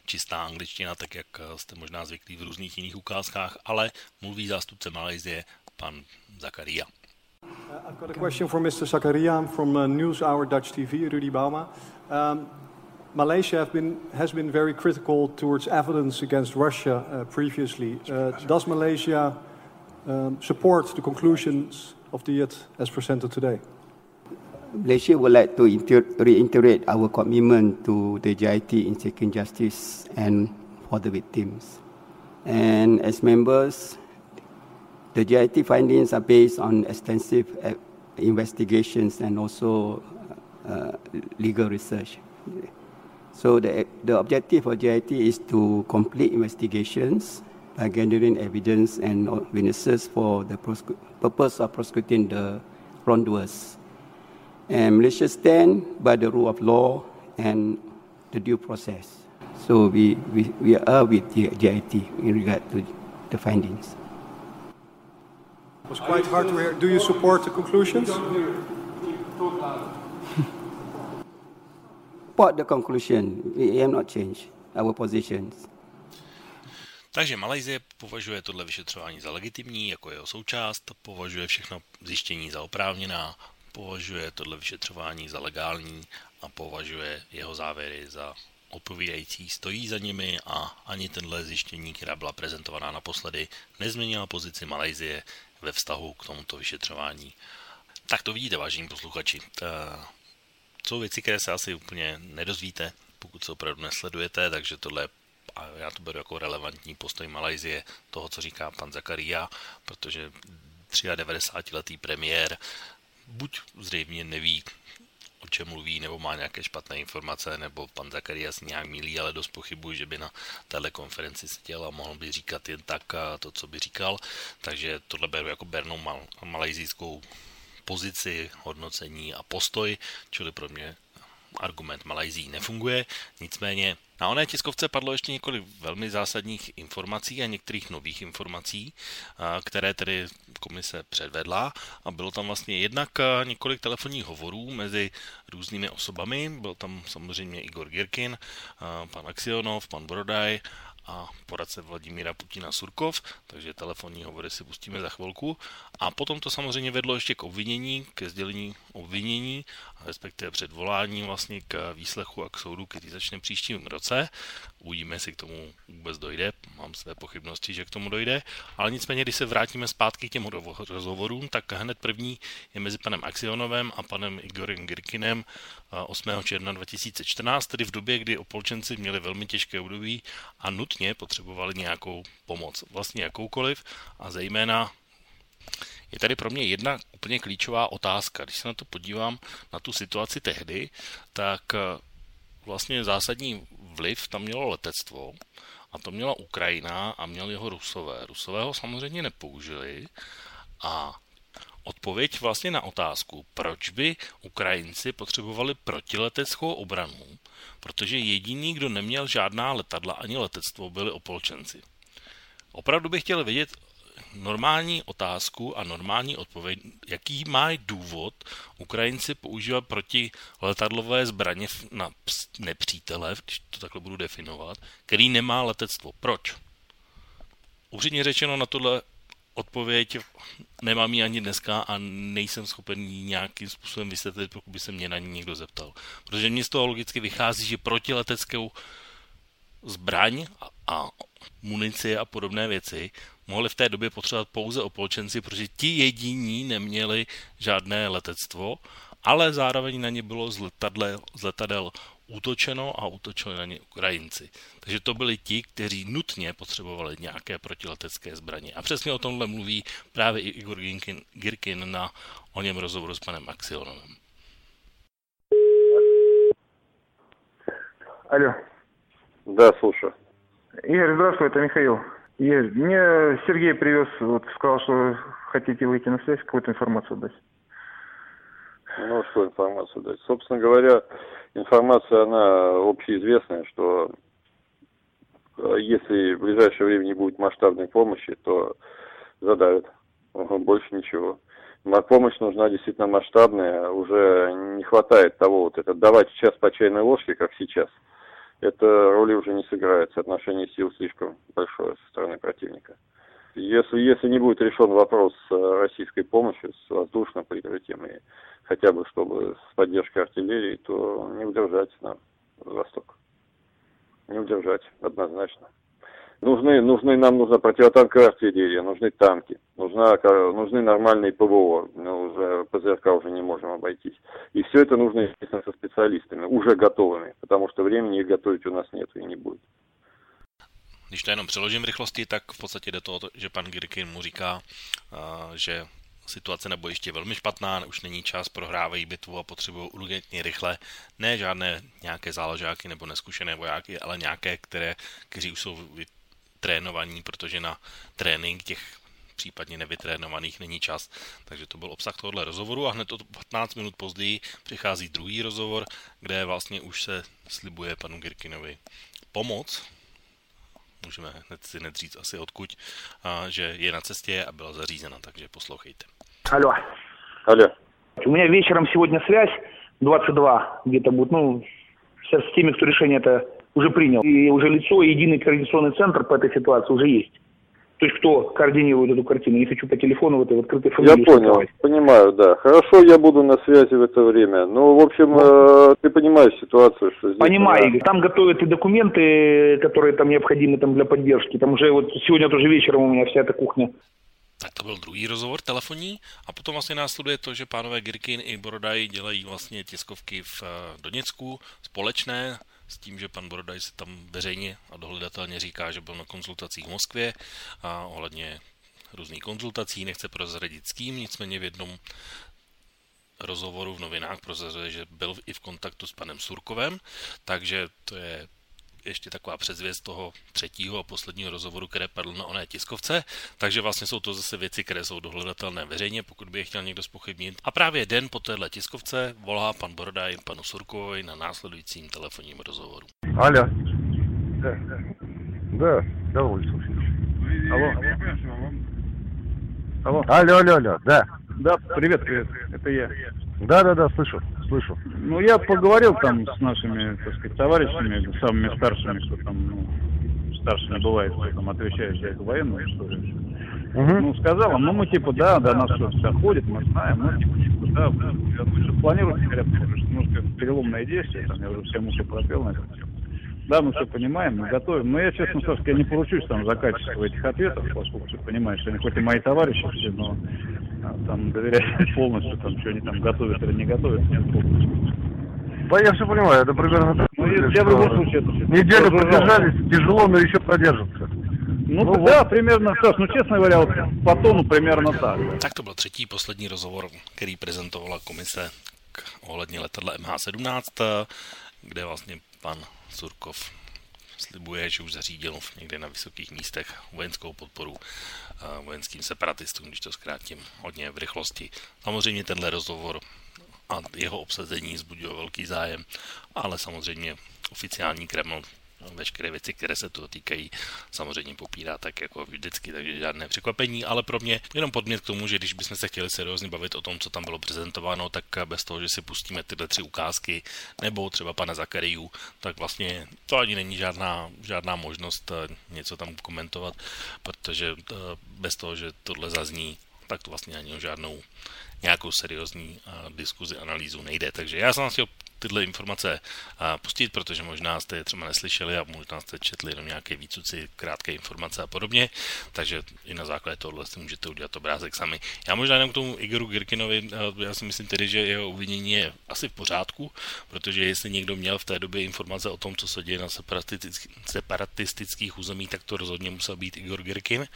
čistá angličtina, tak jak jste možná zvyklí v různých jiných ukázkách, ale mluví zástupce Malajzie pan Zakaria. I've got a question for Mr. Zakaria from uh, NewsHour Dutch TV, Rudy Bauma. Um, Malaysia been, has been very critical towards evidence against Russia uh, previously. Uh, does Malaysia um, support the conclusions of the IAT as presented today? Malaysia would like to reiterate our commitment to the JIT in seeking justice and for the victims. And as members, the JIT findings are based on extensive uh, investigations and also uh, legal research. So the, the objective of JIT is to complete investigations by gathering evidence and witnesses for the purpose of prosecuting the wrongdoers. And Malaysia stand by the rule of law and the due process. So we, we, we are with the JIT in regard to the findings. It was quite hard to hear. Do you support the conclusions? Support the conclusion. We have not changed our positions. Takže Malajzie považuje tohle vyšetřování za legitimní, jako jeho součást, považuje všechno zjištění za oprávněná, považuje tohle vyšetřování za legální a považuje jeho závěry za odpovídající, stojí za nimi a ani tenhle zjištění, která byla prezentovaná naposledy, nezměnila pozici Malajzie ve vztahu k tomuto vyšetřování. Tak to vidíte, vážení posluchači jsou věci, které se asi úplně nedozvíte, pokud se opravdu nesledujete, takže tohle a já to beru jako relevantní postoj Malajzie toho, co říká pan Zakaria, protože 93-letý premiér buď zřejmě neví, o čem mluví, nebo má nějaké špatné informace, nebo pan Zakaria si nějak mílí, ale dost pochybuji, že by na téhle konferenci seděl a mohl by říkat jen tak to, co by říkal. Takže tohle beru jako bernou mal, malajzijskou pozici, hodnocení a postoj, čili pro mě argument Malajzí nefunguje. Nicméně na oné tiskovce padlo ještě několik velmi zásadních informací a některých nových informací, které tedy komise předvedla a bylo tam vlastně jednak několik telefonních hovorů mezi různými osobami. Byl tam samozřejmě Igor Girkin, pan Aksionov, pan Brodaj a poradce Vladimíra Putina Surkov, takže telefonní hovory si pustíme za chvilku. A potom to samozřejmě vedlo ještě k obvinění, ke sdělení obvinění, respektive předvolání vlastně k výslechu a k soudu, který začne příštím roce. Uvidíme, jestli k tomu vůbec dojde. Mám své pochybnosti, že k tomu dojde. Ale nicméně, když se vrátíme zpátky k těm rozhovorům, tak hned první je mezi panem Axionovem a panem Igorem Girkinem 8. června 2014, tedy v době, kdy opolčenci měli velmi těžké období a nutně potřebovali nějakou pomoc, vlastně jakoukoliv a zejména je tady pro mě jedna úplně klíčová otázka. Když se na to podívám, na tu situaci tehdy, tak eh, vlastně zásadní vliv tam mělo letectvo a to měla Ukrajina a měli ho Rusové. Rusové ho samozřejmě nepoužili a odpověď vlastně na otázku, proč by Ukrajinci potřebovali protileteckou obranu, protože jediný, kdo neměl žádná letadla ani letectvo, byli opolčenci. Opravdu bych chtěl vědět, normální otázku a normální odpověď, jaký má důvod Ukrajinci používat proti letadlové zbraně na nepřítele, když to takhle budu definovat, který nemá letectvo. Proč? Upřímně řečeno na tohle odpověď nemám ji ani dneska a nejsem schopen ji nějakým způsobem vysvětlit, pokud by se mě na ní někdo zeptal. Protože mě z toho logicky vychází, že protileteckou zbraň a, a munici a podobné věci mohli v té době potřebovat pouze opolčenci, protože ti jediní neměli žádné letectvo, ale zároveň na ně bylo z, letadle, z letadel útočeno a útočili na ně Ukrajinci. Takže to byli ti, kteří nutně potřebovali nějaké protiletecké zbraně. A přesně o tomhle mluví právě i Igor Girkin, Girkin na o něm rozhovoru s panem Axionovem. Алло. Да, слушаю. Игорь, здравствуй, это Михаил. Игорь, мне Сергей привез, вот сказал, что хотите выйти на связь, какую-то информацию дать. Ну, что информацию дать? Собственно говоря, информация, она общеизвестная, что э, если в ближайшее время не будет масштабной помощи, то задавят. Больше ничего. Помощь нужна действительно масштабная, уже не хватает того вот это давать сейчас по чайной ложке, как сейчас – это роли уже не сыграет. Соотношение сил слишком большое со стороны противника. Если, если не будет решен вопрос с российской помощью, с воздушным прикрытием и хотя бы чтобы с поддержкой артиллерии, то не удержать нам Восток. Не удержать, однозначно. Нужны, нужны, нам нужна противотанковая артиллерия, нужны танки, нужна, нужны нормальные ПВО, но уже ПЗРК уже не можем обойтись. И все это нужно, естественно, со специалистами, уже готовыми, потому что времени их готовить у нас нет и не будет. Když to jenom přeložím rychlosti, tak v podstatě jde to, že pan Girkin mu říká, že situace na bojišti je velmi špatná, už není čas, prohrávají bitvu a potřebují urgentně rychle. Ne žádné nějaké záložáky nebo neskušené vojáky, ale nějaké, které, kteří už jsou trénovaní, protože na trénink těch případně nevytrénovaných není čas. Takže to byl obsah tohohle rozhovoru a hned o 15 minut později přichází druhý rozhovor, kde vlastně už se slibuje panu Girkinovi pomoc, můžeme hned si hned říct asi odkud, a že je na cestě a byla zařízena, takže poslouchejte. Алло. Алло. У меня вечером сегодня связь 22 где-то будет, ну, с теми, кто решение это уже принял. И уже лицо, единый координационный центр по этой ситуации уже есть. То есть кто координирует эту картину. Не хочу по телефону в этой в открытой фамилии. Я понял, сказать. понимаю, да. Хорошо, я буду на связи в это время. Ну, в общем, э, ты понимаешь ситуацию, что здесь... Понимаю, она... там готовят и документы, которые там необходимы там для поддержки. Там уже вот сегодня тоже вечером у меня вся эта кухня. Tak to byl druhý rozhovor telefonní a potom vlastně následuje to, že pánové Girkin i Borodaj dělají vlastně tiskovky v Doněcku společné s tím, že pan Borodaj si tam veřejně a dohledatelně říká, že byl na konzultacích v Moskvě a ohledně různých konzultací, nechce prozradit s kým, nicméně v jednom rozhovoru v novinách prozrazuje, že byl i v kontaktu s panem Surkovem, takže to je ještě taková předzvěst toho třetího a posledního rozhovoru, které padl na oné tiskovce, takže vlastně jsou to zase věci, které jsou dohledatelné veřejně, pokud by je chtěl někdo spochybnit. A právě den po téhle tiskovce volá pan Borodaj panu Surkovi na následujícím telefonním rozhovoru. Алло. Да, да, довольно слушаю. Алло. Алло. Алло, алло, алло, да. Да, привет, привет, это я. Да, да, да, слышу, Слышу. Ну, я поговорил там с нашими, так сказать, товарищами, самыми старшими, кто там, ну, старшими бывает, кто там отвечает за эту военную историю. Угу. Ну, сказал ну, мы, типа, да, до нас все доходит, мы знаем, мы, типа, типа, да, мы же планируем, говорят, что немножко переломное действие, там, я уже всем уже пропел на эту тему. Да, мы все понимаем, мы готовим. Но я, честно, Сашка, я не поручусь там за качество этих ответов, поскольку ты понимаешь, что они хоть и мои товарищи все, но а, там доверять *laughs* полностью, там, что они там готовят или не готовят, нет полностью. Да, я все понимаю, это примерно так. Ну, я, в любом случае это Неделю продержались, тяжело, но еще продержатся. Ну, ну да, вот. примерно, Саш, ну честно говоря, вот по тону примерно так. Tak to byl třetí poslední rozhovor, který prezentovala komise k ohledně letadla MH17, kde vlastně pan Surkov slibuje, že už zařídil někde na vysokých místech vojenskou podporu eh, vojenským separatistům, když to zkrátím hodně v rychlosti. Samozřejmě tenhle rozhovor a jeho obsazení zbudilo velký zájem, ale samozřejmě oficiální Kreml veškeré věci, které se toho týkají, samozřejmě popírá tak jako vždycky, takže žádné překvapení, ale pro mě jenom podmět k tomu, že když bychom se chtěli seriózně bavit o tom, co tam bylo prezentováno, tak bez toho, že si pustíme tyhle tři ukázky, nebo třeba pana Zakariu, tak vlastně to ani není žádná, žádná možnost eh, něco tam komentovat, protože eh, bez toho, že tohle zazní, tak to vlastně ani o žádnou nějakou seriózní diskuzi, analýzu nejde. Takže já jsem chtěl tyhle informace pustit, protože možná jste je třeba neslyšeli a možná jste četli jenom nějaké výcuci, krátké informace a podobně, takže i na základě tohohle si můžete udělat obrázek sami. Já možná jenom k tomu Igoru Girkinovi, já si myslím tedy, že jeho uvinění je asi v pořádku, protože jestli někdo měl v té době informace o tom, co se děje na separatistických území, tak to rozhodně musel být Igor Girkin.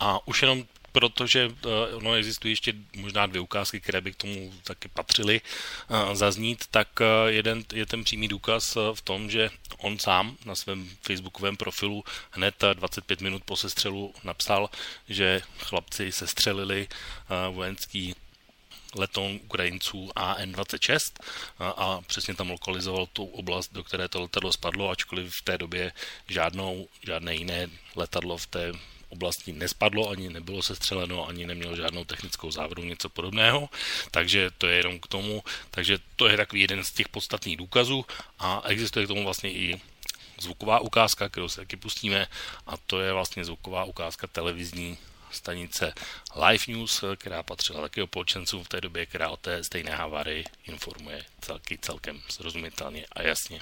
A už jenom protože uh, existují ještě možná dvě ukázky, které by k tomu taky patřily uh, zaznít, tak uh, jeden je ten přímý důkaz v tom, že on sám na svém facebookovém profilu hned 25 minut po sestřelu napsal, že chlapci sestřelili uh, vojenský letoun Ukrajinců AN-26 a, a přesně tam lokalizoval tu oblast, do které to letadlo spadlo, ačkoliv v té době žádnou, žádné jiné letadlo v té oblasti nespadlo, ani nebylo sestřeleno, ani nemělo žádnou technickou závadu, něco podobného. Takže to je jenom k tomu. Takže to je takový jeden z těch podstatných důkazů a existuje k tomu vlastně i zvuková ukázka, kterou se taky pustíme a to je vlastně zvuková ukázka televizní stanice Live News, která patřila taky opolčencům v té době, která o té stejné havárii informuje celky celkem srozumitelně a jasně.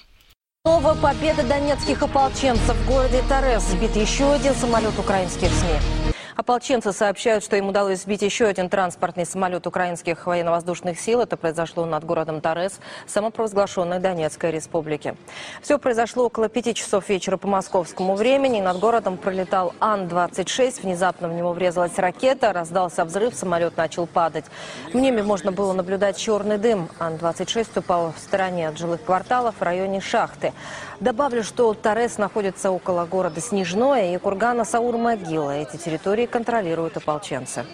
Новая победа донецких ополченцев в городе Торез. Сбит еще один самолет украинских СМИ. Ополченцы сообщают, что им удалось сбить еще один транспортный самолет украинских военно-воздушных сил. Это произошло над городом Торез, самопровозглашенной Донецкой республики. Все произошло около пяти часов вечера по московскому времени. Над городом пролетал Ан-26. Внезапно в него врезалась ракета, раздался взрыв, самолет начал падать. В небе можно было наблюдать черный дым. Ан-26 упал в стороне от жилых кварталов в районе шахты. Добавлю, что Торез находится около города Снежное и кургана Саур-Могила. Эти территории контролируют ополченцы.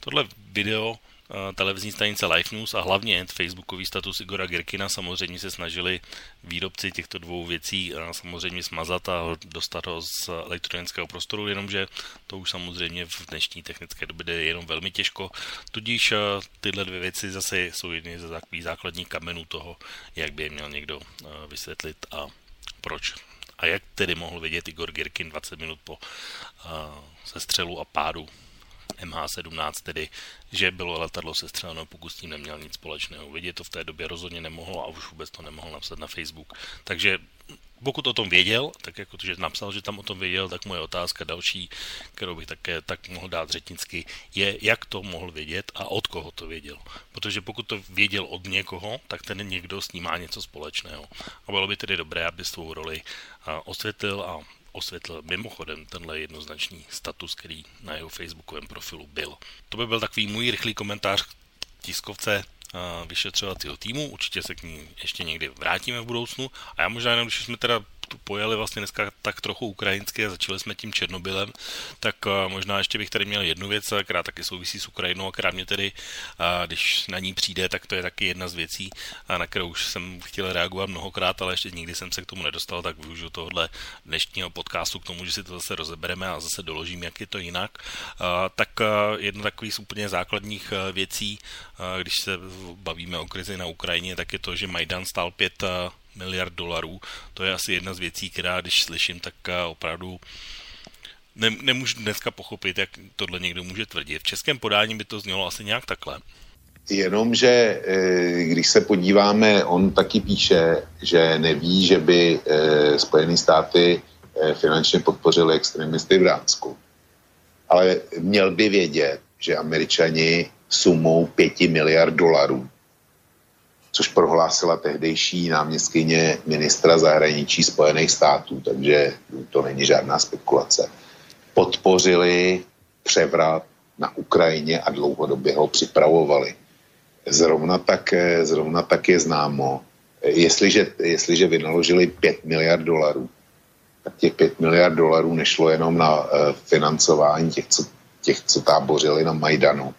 Tohle video eh, televizní stanice Life News a hlavně Facebookový status Igora Gerkina samozřejmě se snažili výrobci těchto dvou věcí eh, samozřejmě smazat a dostat ho z elektronického prostoru, jenomže to už samozřejmě v dnešní technické době je jenom velmi těžko. Tudíž eh, tyhle dvě věci zase jsou jedny ze takových základních kamenů toho, jak by je měl někdo vysvětlit a proč. A jak tedy mohl vidět Igor Girkin 20 minut po uh, sestřelu a pádu MH17, tedy, že bylo letadlo sestřeleno, pokud s tím neměl nic společného. Vidět to v té době rozhodně nemohlo a už vůbec to nemohl napsat na Facebook. Takže pokud o tom věděl, tak jako to, že napsal, že tam o tom věděl, tak moje otázka další, kterou bych také tak mohl dát řečnicky, je, jak to mohl vědět a od koho to věděl. Protože pokud to věděl od někoho, tak ten někdo s ním má něco společného. A bylo by tedy dobré, aby svou roli osvětlil a osvětlil mimochodem tenhle jednoznačný status, který na jeho facebookovém profilu byl. To by byl takový můj rychlý komentář k tiskovce vyšetřovacího týmu, určitě se k ní ještě někdy vrátíme v budoucnu a já možná jenom, když jsme teda tu pojeli vlastně dneska tak trochu ukrajinsky a začali jsme tím Černobylem, tak eh, možná ještě bych tady měl jednu věc, která taky souvisí s Ukrajinou a která mě tedy, eh, když na ní přijde, tak to je taky jedna z věcí, eh, na kterou už jsem chtěl reagovat mnohokrát, ale ještě nikdy jsem se k tomu nedostal, tak využiju tohohle dnešního podcastu k tomu, že si to zase rozebereme a zase doložím, jak je to jinak. Tak jedna takových z úplně základních věcí, když se bavíme o krizi na Ukrajině, tak je to, že Majdan stál pět miliard dolarů. To je asi jedna z věcí, která když slyším, tak eh, opravdu ne, nemůžu dneska pochopit, jak tohle někdo může tvrdit. V českém podání by to znělo asi nějak takhle. Jenomže eh, když se podíváme, on taky píše, že neví, že by eh, Spojené státy finančně podpořili extremisty v Dánsku. Ale měl by vědět, že američani sumou 5 miliard dolarů což prohlásila tehdejší náměstkyně ministra zahraničí Spojených států, takže to není žádná spekulace. Podpořili převrat na Ukrajině a dlouhodobě ho připravovali. Zrovna tak, zrovna tak je známo, jestliže, jestliže vynaložili 5 miliard dolarů, tak těch 5 miliard dolarů nešlo jenom na uh, financování těch co, těch, co tábořili na Majdanu,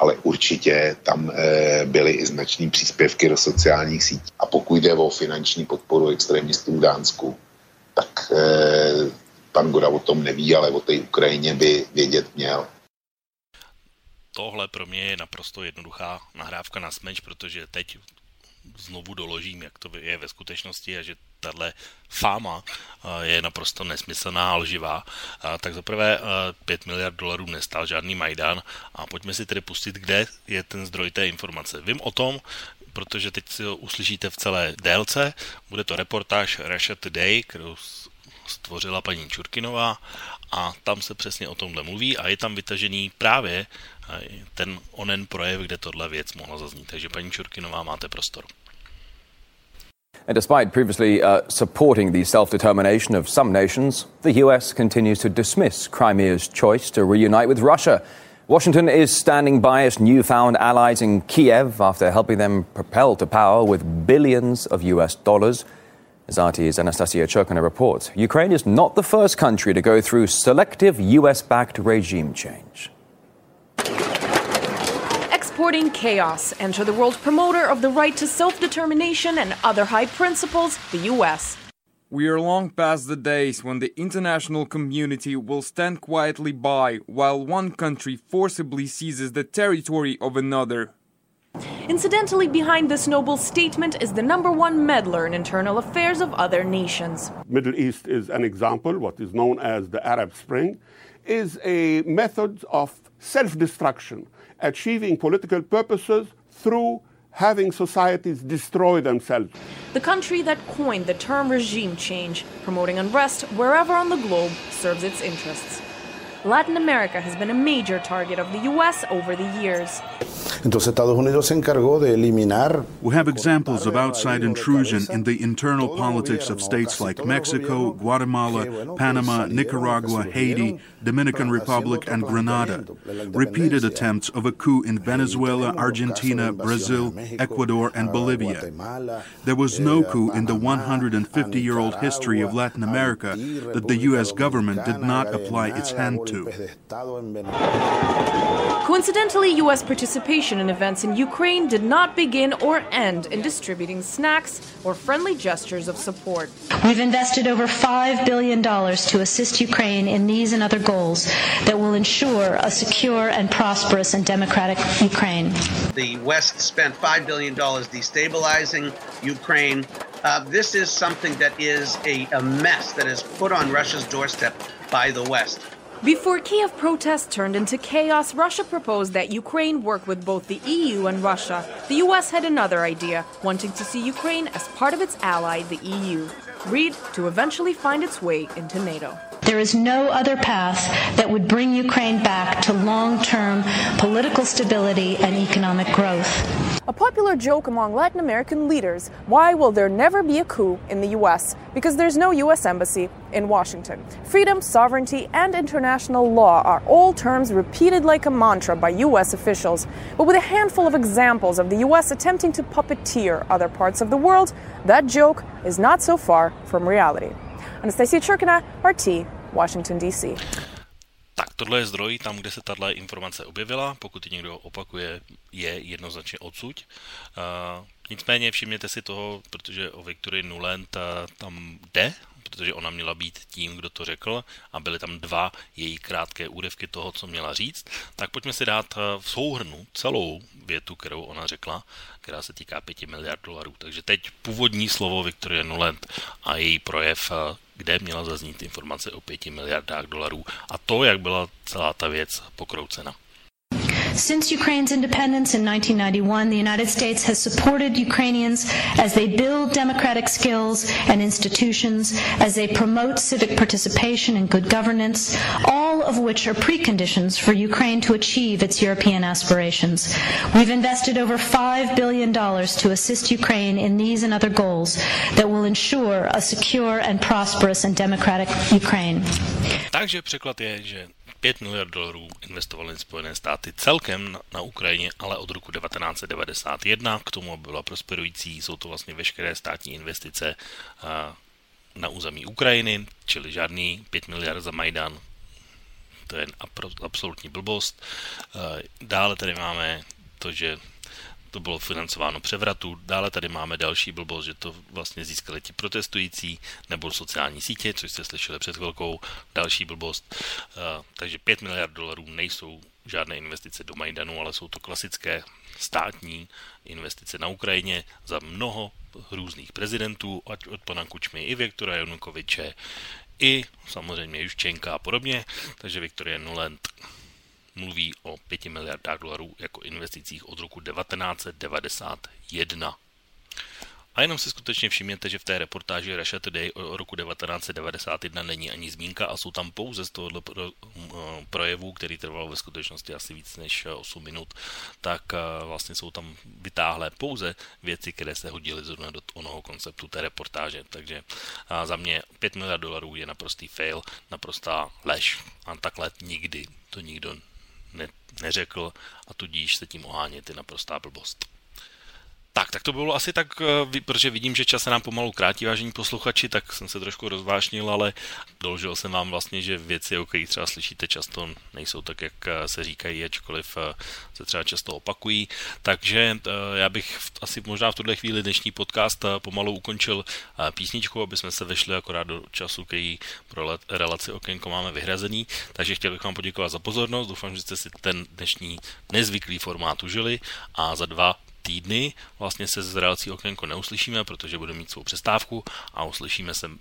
ale určitě tam e, byly i značné příspěvky do sociálních sítí. A pokud jde o finanční podporu extremistů v Dánsku, tak eh, pan Goda o tom neví, ale o té Ukrajině by vědět měl. Tohle pro mě je naprosto jednoduchá nahrávka na smeč, protože teď znovu doložím, jak to je ve skutečnosti a že tahle fáma eh, je naprosto nesmyslná a lživá. Tak zaprvé 5 eh, miliard dolarů nestál žádný Majdan a pojďme si tedy pustit, kde je ten zdroj té informace. Vím o tom, protože teď si ho uslyšíte v celé délce. Bude to reportáž Russia Today, kterou stvořila paní Čurkinová a tam se přesně o tomhle mluví a je tam vytažený právě eh, ten onen projev, kde tohle věc mohla zaznít. Takže paní Čurkinová, máte prostor. And despite previously uh, supporting the self determination of some nations, the US continues to dismiss Crimea's choice to reunite with Russia. Washington is standing by its newfound allies in Kiev after helping them propel to power with billions of US dollars. As RT's Anastasia Churkina reports, Ukraine is not the first country to go through selective US backed regime change. Exporting chaos, enter the world promoter of the right to self determination and other high principles, the US. We are long past the days when the international community will stand quietly by while one country forcibly seizes the territory of another. Incidentally, behind this noble statement is the number one meddler in internal affairs of other nations. Middle East is an example, what is known as the Arab Spring, is a method of self-destruction, achieving political purposes through having societies destroy themselves. The country that coined the term regime change, promoting unrest wherever on the globe, serves its interests. Latin America has been a major target of the U.S. over the years. Entonces Estados Unidos se encargó de eliminar. We have examples of outside intrusion in the internal politics of states like Mexico, Guatemala, Panama, Nicaragua, Haiti, Dominican Republic, and Grenada. Repeated attempts of a coup in Venezuela, Argentina, Brazil, Ecuador, and Bolivia. There was no coup in the 150 year old history of Latin America that the U.S. government did not apply its hand to. Coincidentally, U.S. participation in events in Ukraine did not begin or end in distributing snacks or friendly gestures of support. We've invested over $5 billion to assist Ukraine in these and other goals that will ensure a secure and prosperous and democratic Ukraine. The West spent $5 billion destabilizing Ukraine. Uh, this is something that is a, a mess that is put on Russia's doorstep by the West. Before Kiev protests turned into chaos, Russia proposed that Ukraine work with both the EU and Russia. The US had another idea, wanting to see Ukraine as part of its ally, the EU. Read to eventually find its way into NATO. There is no other path that would bring Ukraine back to long term political stability and economic growth. A popular joke among Latin American leaders why will there never be a coup in the US? Because there's no US embassy in Washington. Freedom, sovereignty, and international law are all terms repeated like a mantra by US officials. But with a handful of examples of the US attempting to puppeteer other parts of the world, that joke is not so far from reality. Anastasia Churkina, RT, Washington, D.C. Tak tohle je zdroj, tam, kde se tahle informace objevila. Pokud někdo opakuje, je jednoznačně odsuť. Uh, nicméně všimněte si toho, protože o Victory Nuland uh, tam jde, protože ona měla být tím, kdo to řekl a byly tam dva její krátké úryvky toho, co měla říct, tak pojďme si dát v souhrnu celou větu, kterou ona řekla, která se týká 5 miliard dolarů. Takže teď původní slovo Viktorie Nuland a její projev kde měla zaznít informace o 5 miliardách dolarů a to, jak byla celá ta věc pokroucena. Since Ukraine's independence in 1991, the United States has supported Ukrainians as they build democratic skills and institutions, as they promote civic participation and good governance, all of which are preconditions for Ukraine to achieve its European aspirations. We've invested over $5 billion to assist Ukraine in these and other goals that will ensure a secure and prosperous and democratic Ukraine. Takže překlad je, že 5 miliard dolarů investovaly Spojené státy celkem na, Ukrajině, ale od roku 1991 k tomu, byla prosperující, jsou to vlastně veškeré státní investice na území Ukrajiny, čili žádný 5 miliard za Majdan, to je absolutní blbost. Dále tady máme to, že to bylo financováno převratu. Dále tady máme další blbost, že to vlastně získali ti protestující nebo sociální sítě, což jste slyšeli před chvilkou. Další blbost. Eh, takže 5 miliard dolarů nejsou žádné investice do Majdanu, ale jsou to klasické státní investice na Ukrajině za mnoho různých prezidentů, ať od pana Kučmy i Viktora Janukoviče, i samozřejmě Juščenka a podobně. Takže Viktor Janulent mluví o 5 miliardách dolarů jako investicích od roku 1991. A jenom si skutečně všimněte, že v té reportáži Russia Today o roku 1991 není ani zmínka a jsou tam pouze z tohohle pro, projevu, který trval ve skutečnosti asi víc než 8 minut, tak vlastně jsou tam vytáhlé pouze věci, které se hodily zrovna do onoho konceptu té reportáže. Takže za mě 5 miliard dolarů je naprostý fail, naprostá lež a takhle nikdy to nikdo ne, neřekl a tudíž se tím ohánět je naprostá blbost. Tak, tak to bylo asi tak, eh, protože vidím, že čas se nám pomalu krátí, vážení posluchači, tak jsem se trošku rozvášnil, ale doložil jsem vám vlastně, že věci, o kterých třeba slyšíte často, nejsou tak, jak eh, se říkají, ačkoliv eh, se třeba často opakují. Takže já bych asi možná v tuhle chvíli dnešní podcast pomalu ukončil písničku, aby jsme se vešli akorát do času, který pro relaci Okénko máme vyhrazený. Takže chtěl bych vám poděkovat za pozornost, doufám, že jste si ten dnešní nezvyklý formát užili a za dva týdny vlastně se z relací okénko neuslyšíme, protože budeme mít svou přestávku a uslyšíme se uh,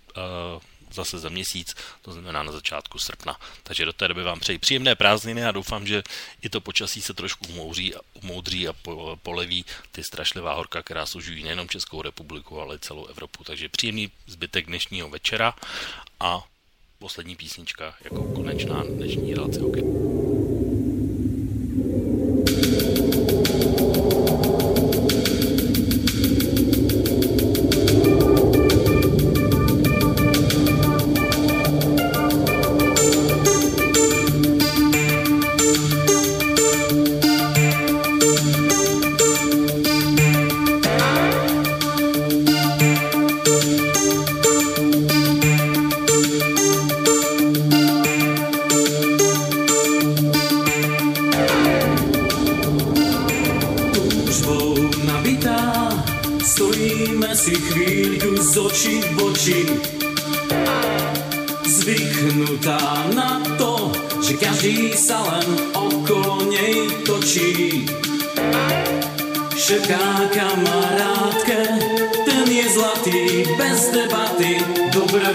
zase za měsíc, to znamená na začátku srpna. Takže do té doby vám přeji příjemné prázdniny a doufám, že i to počasí se trošku umoudří, umoudří a poleví ty strašlivá horka, která služují nejenom Českou republiku, ale i celou Evropu. Takže příjemný zbytek dnešního večera a poslední písnička jako konečná dnešní relace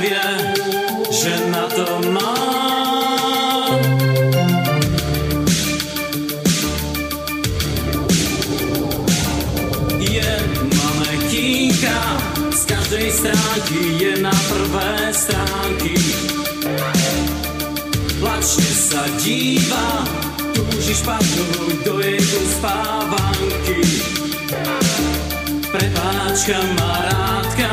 hlavě, že na to má. Je manekínka, z každej stránky je na prvé stránky. Plačně sa dívá, túžiš padnúť do jeho spávanky. Prepáčka, marádka,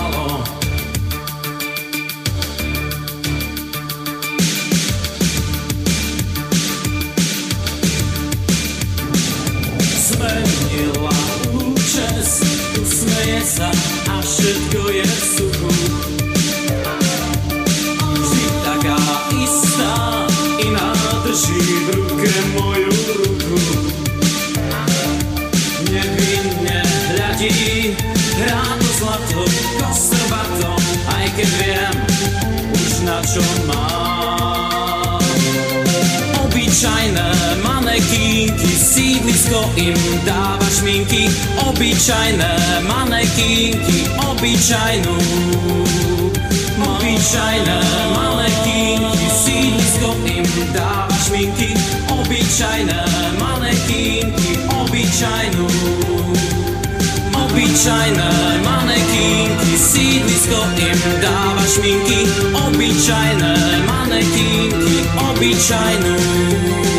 Im davaš minki Običajne manekinki Običajnu. Običajne manekinki Sinjsko im davaš minki Običajne manekinki Običajnu. Običajne manekinki Sidnisko im davaš minki Običajne manekinki Običajnu.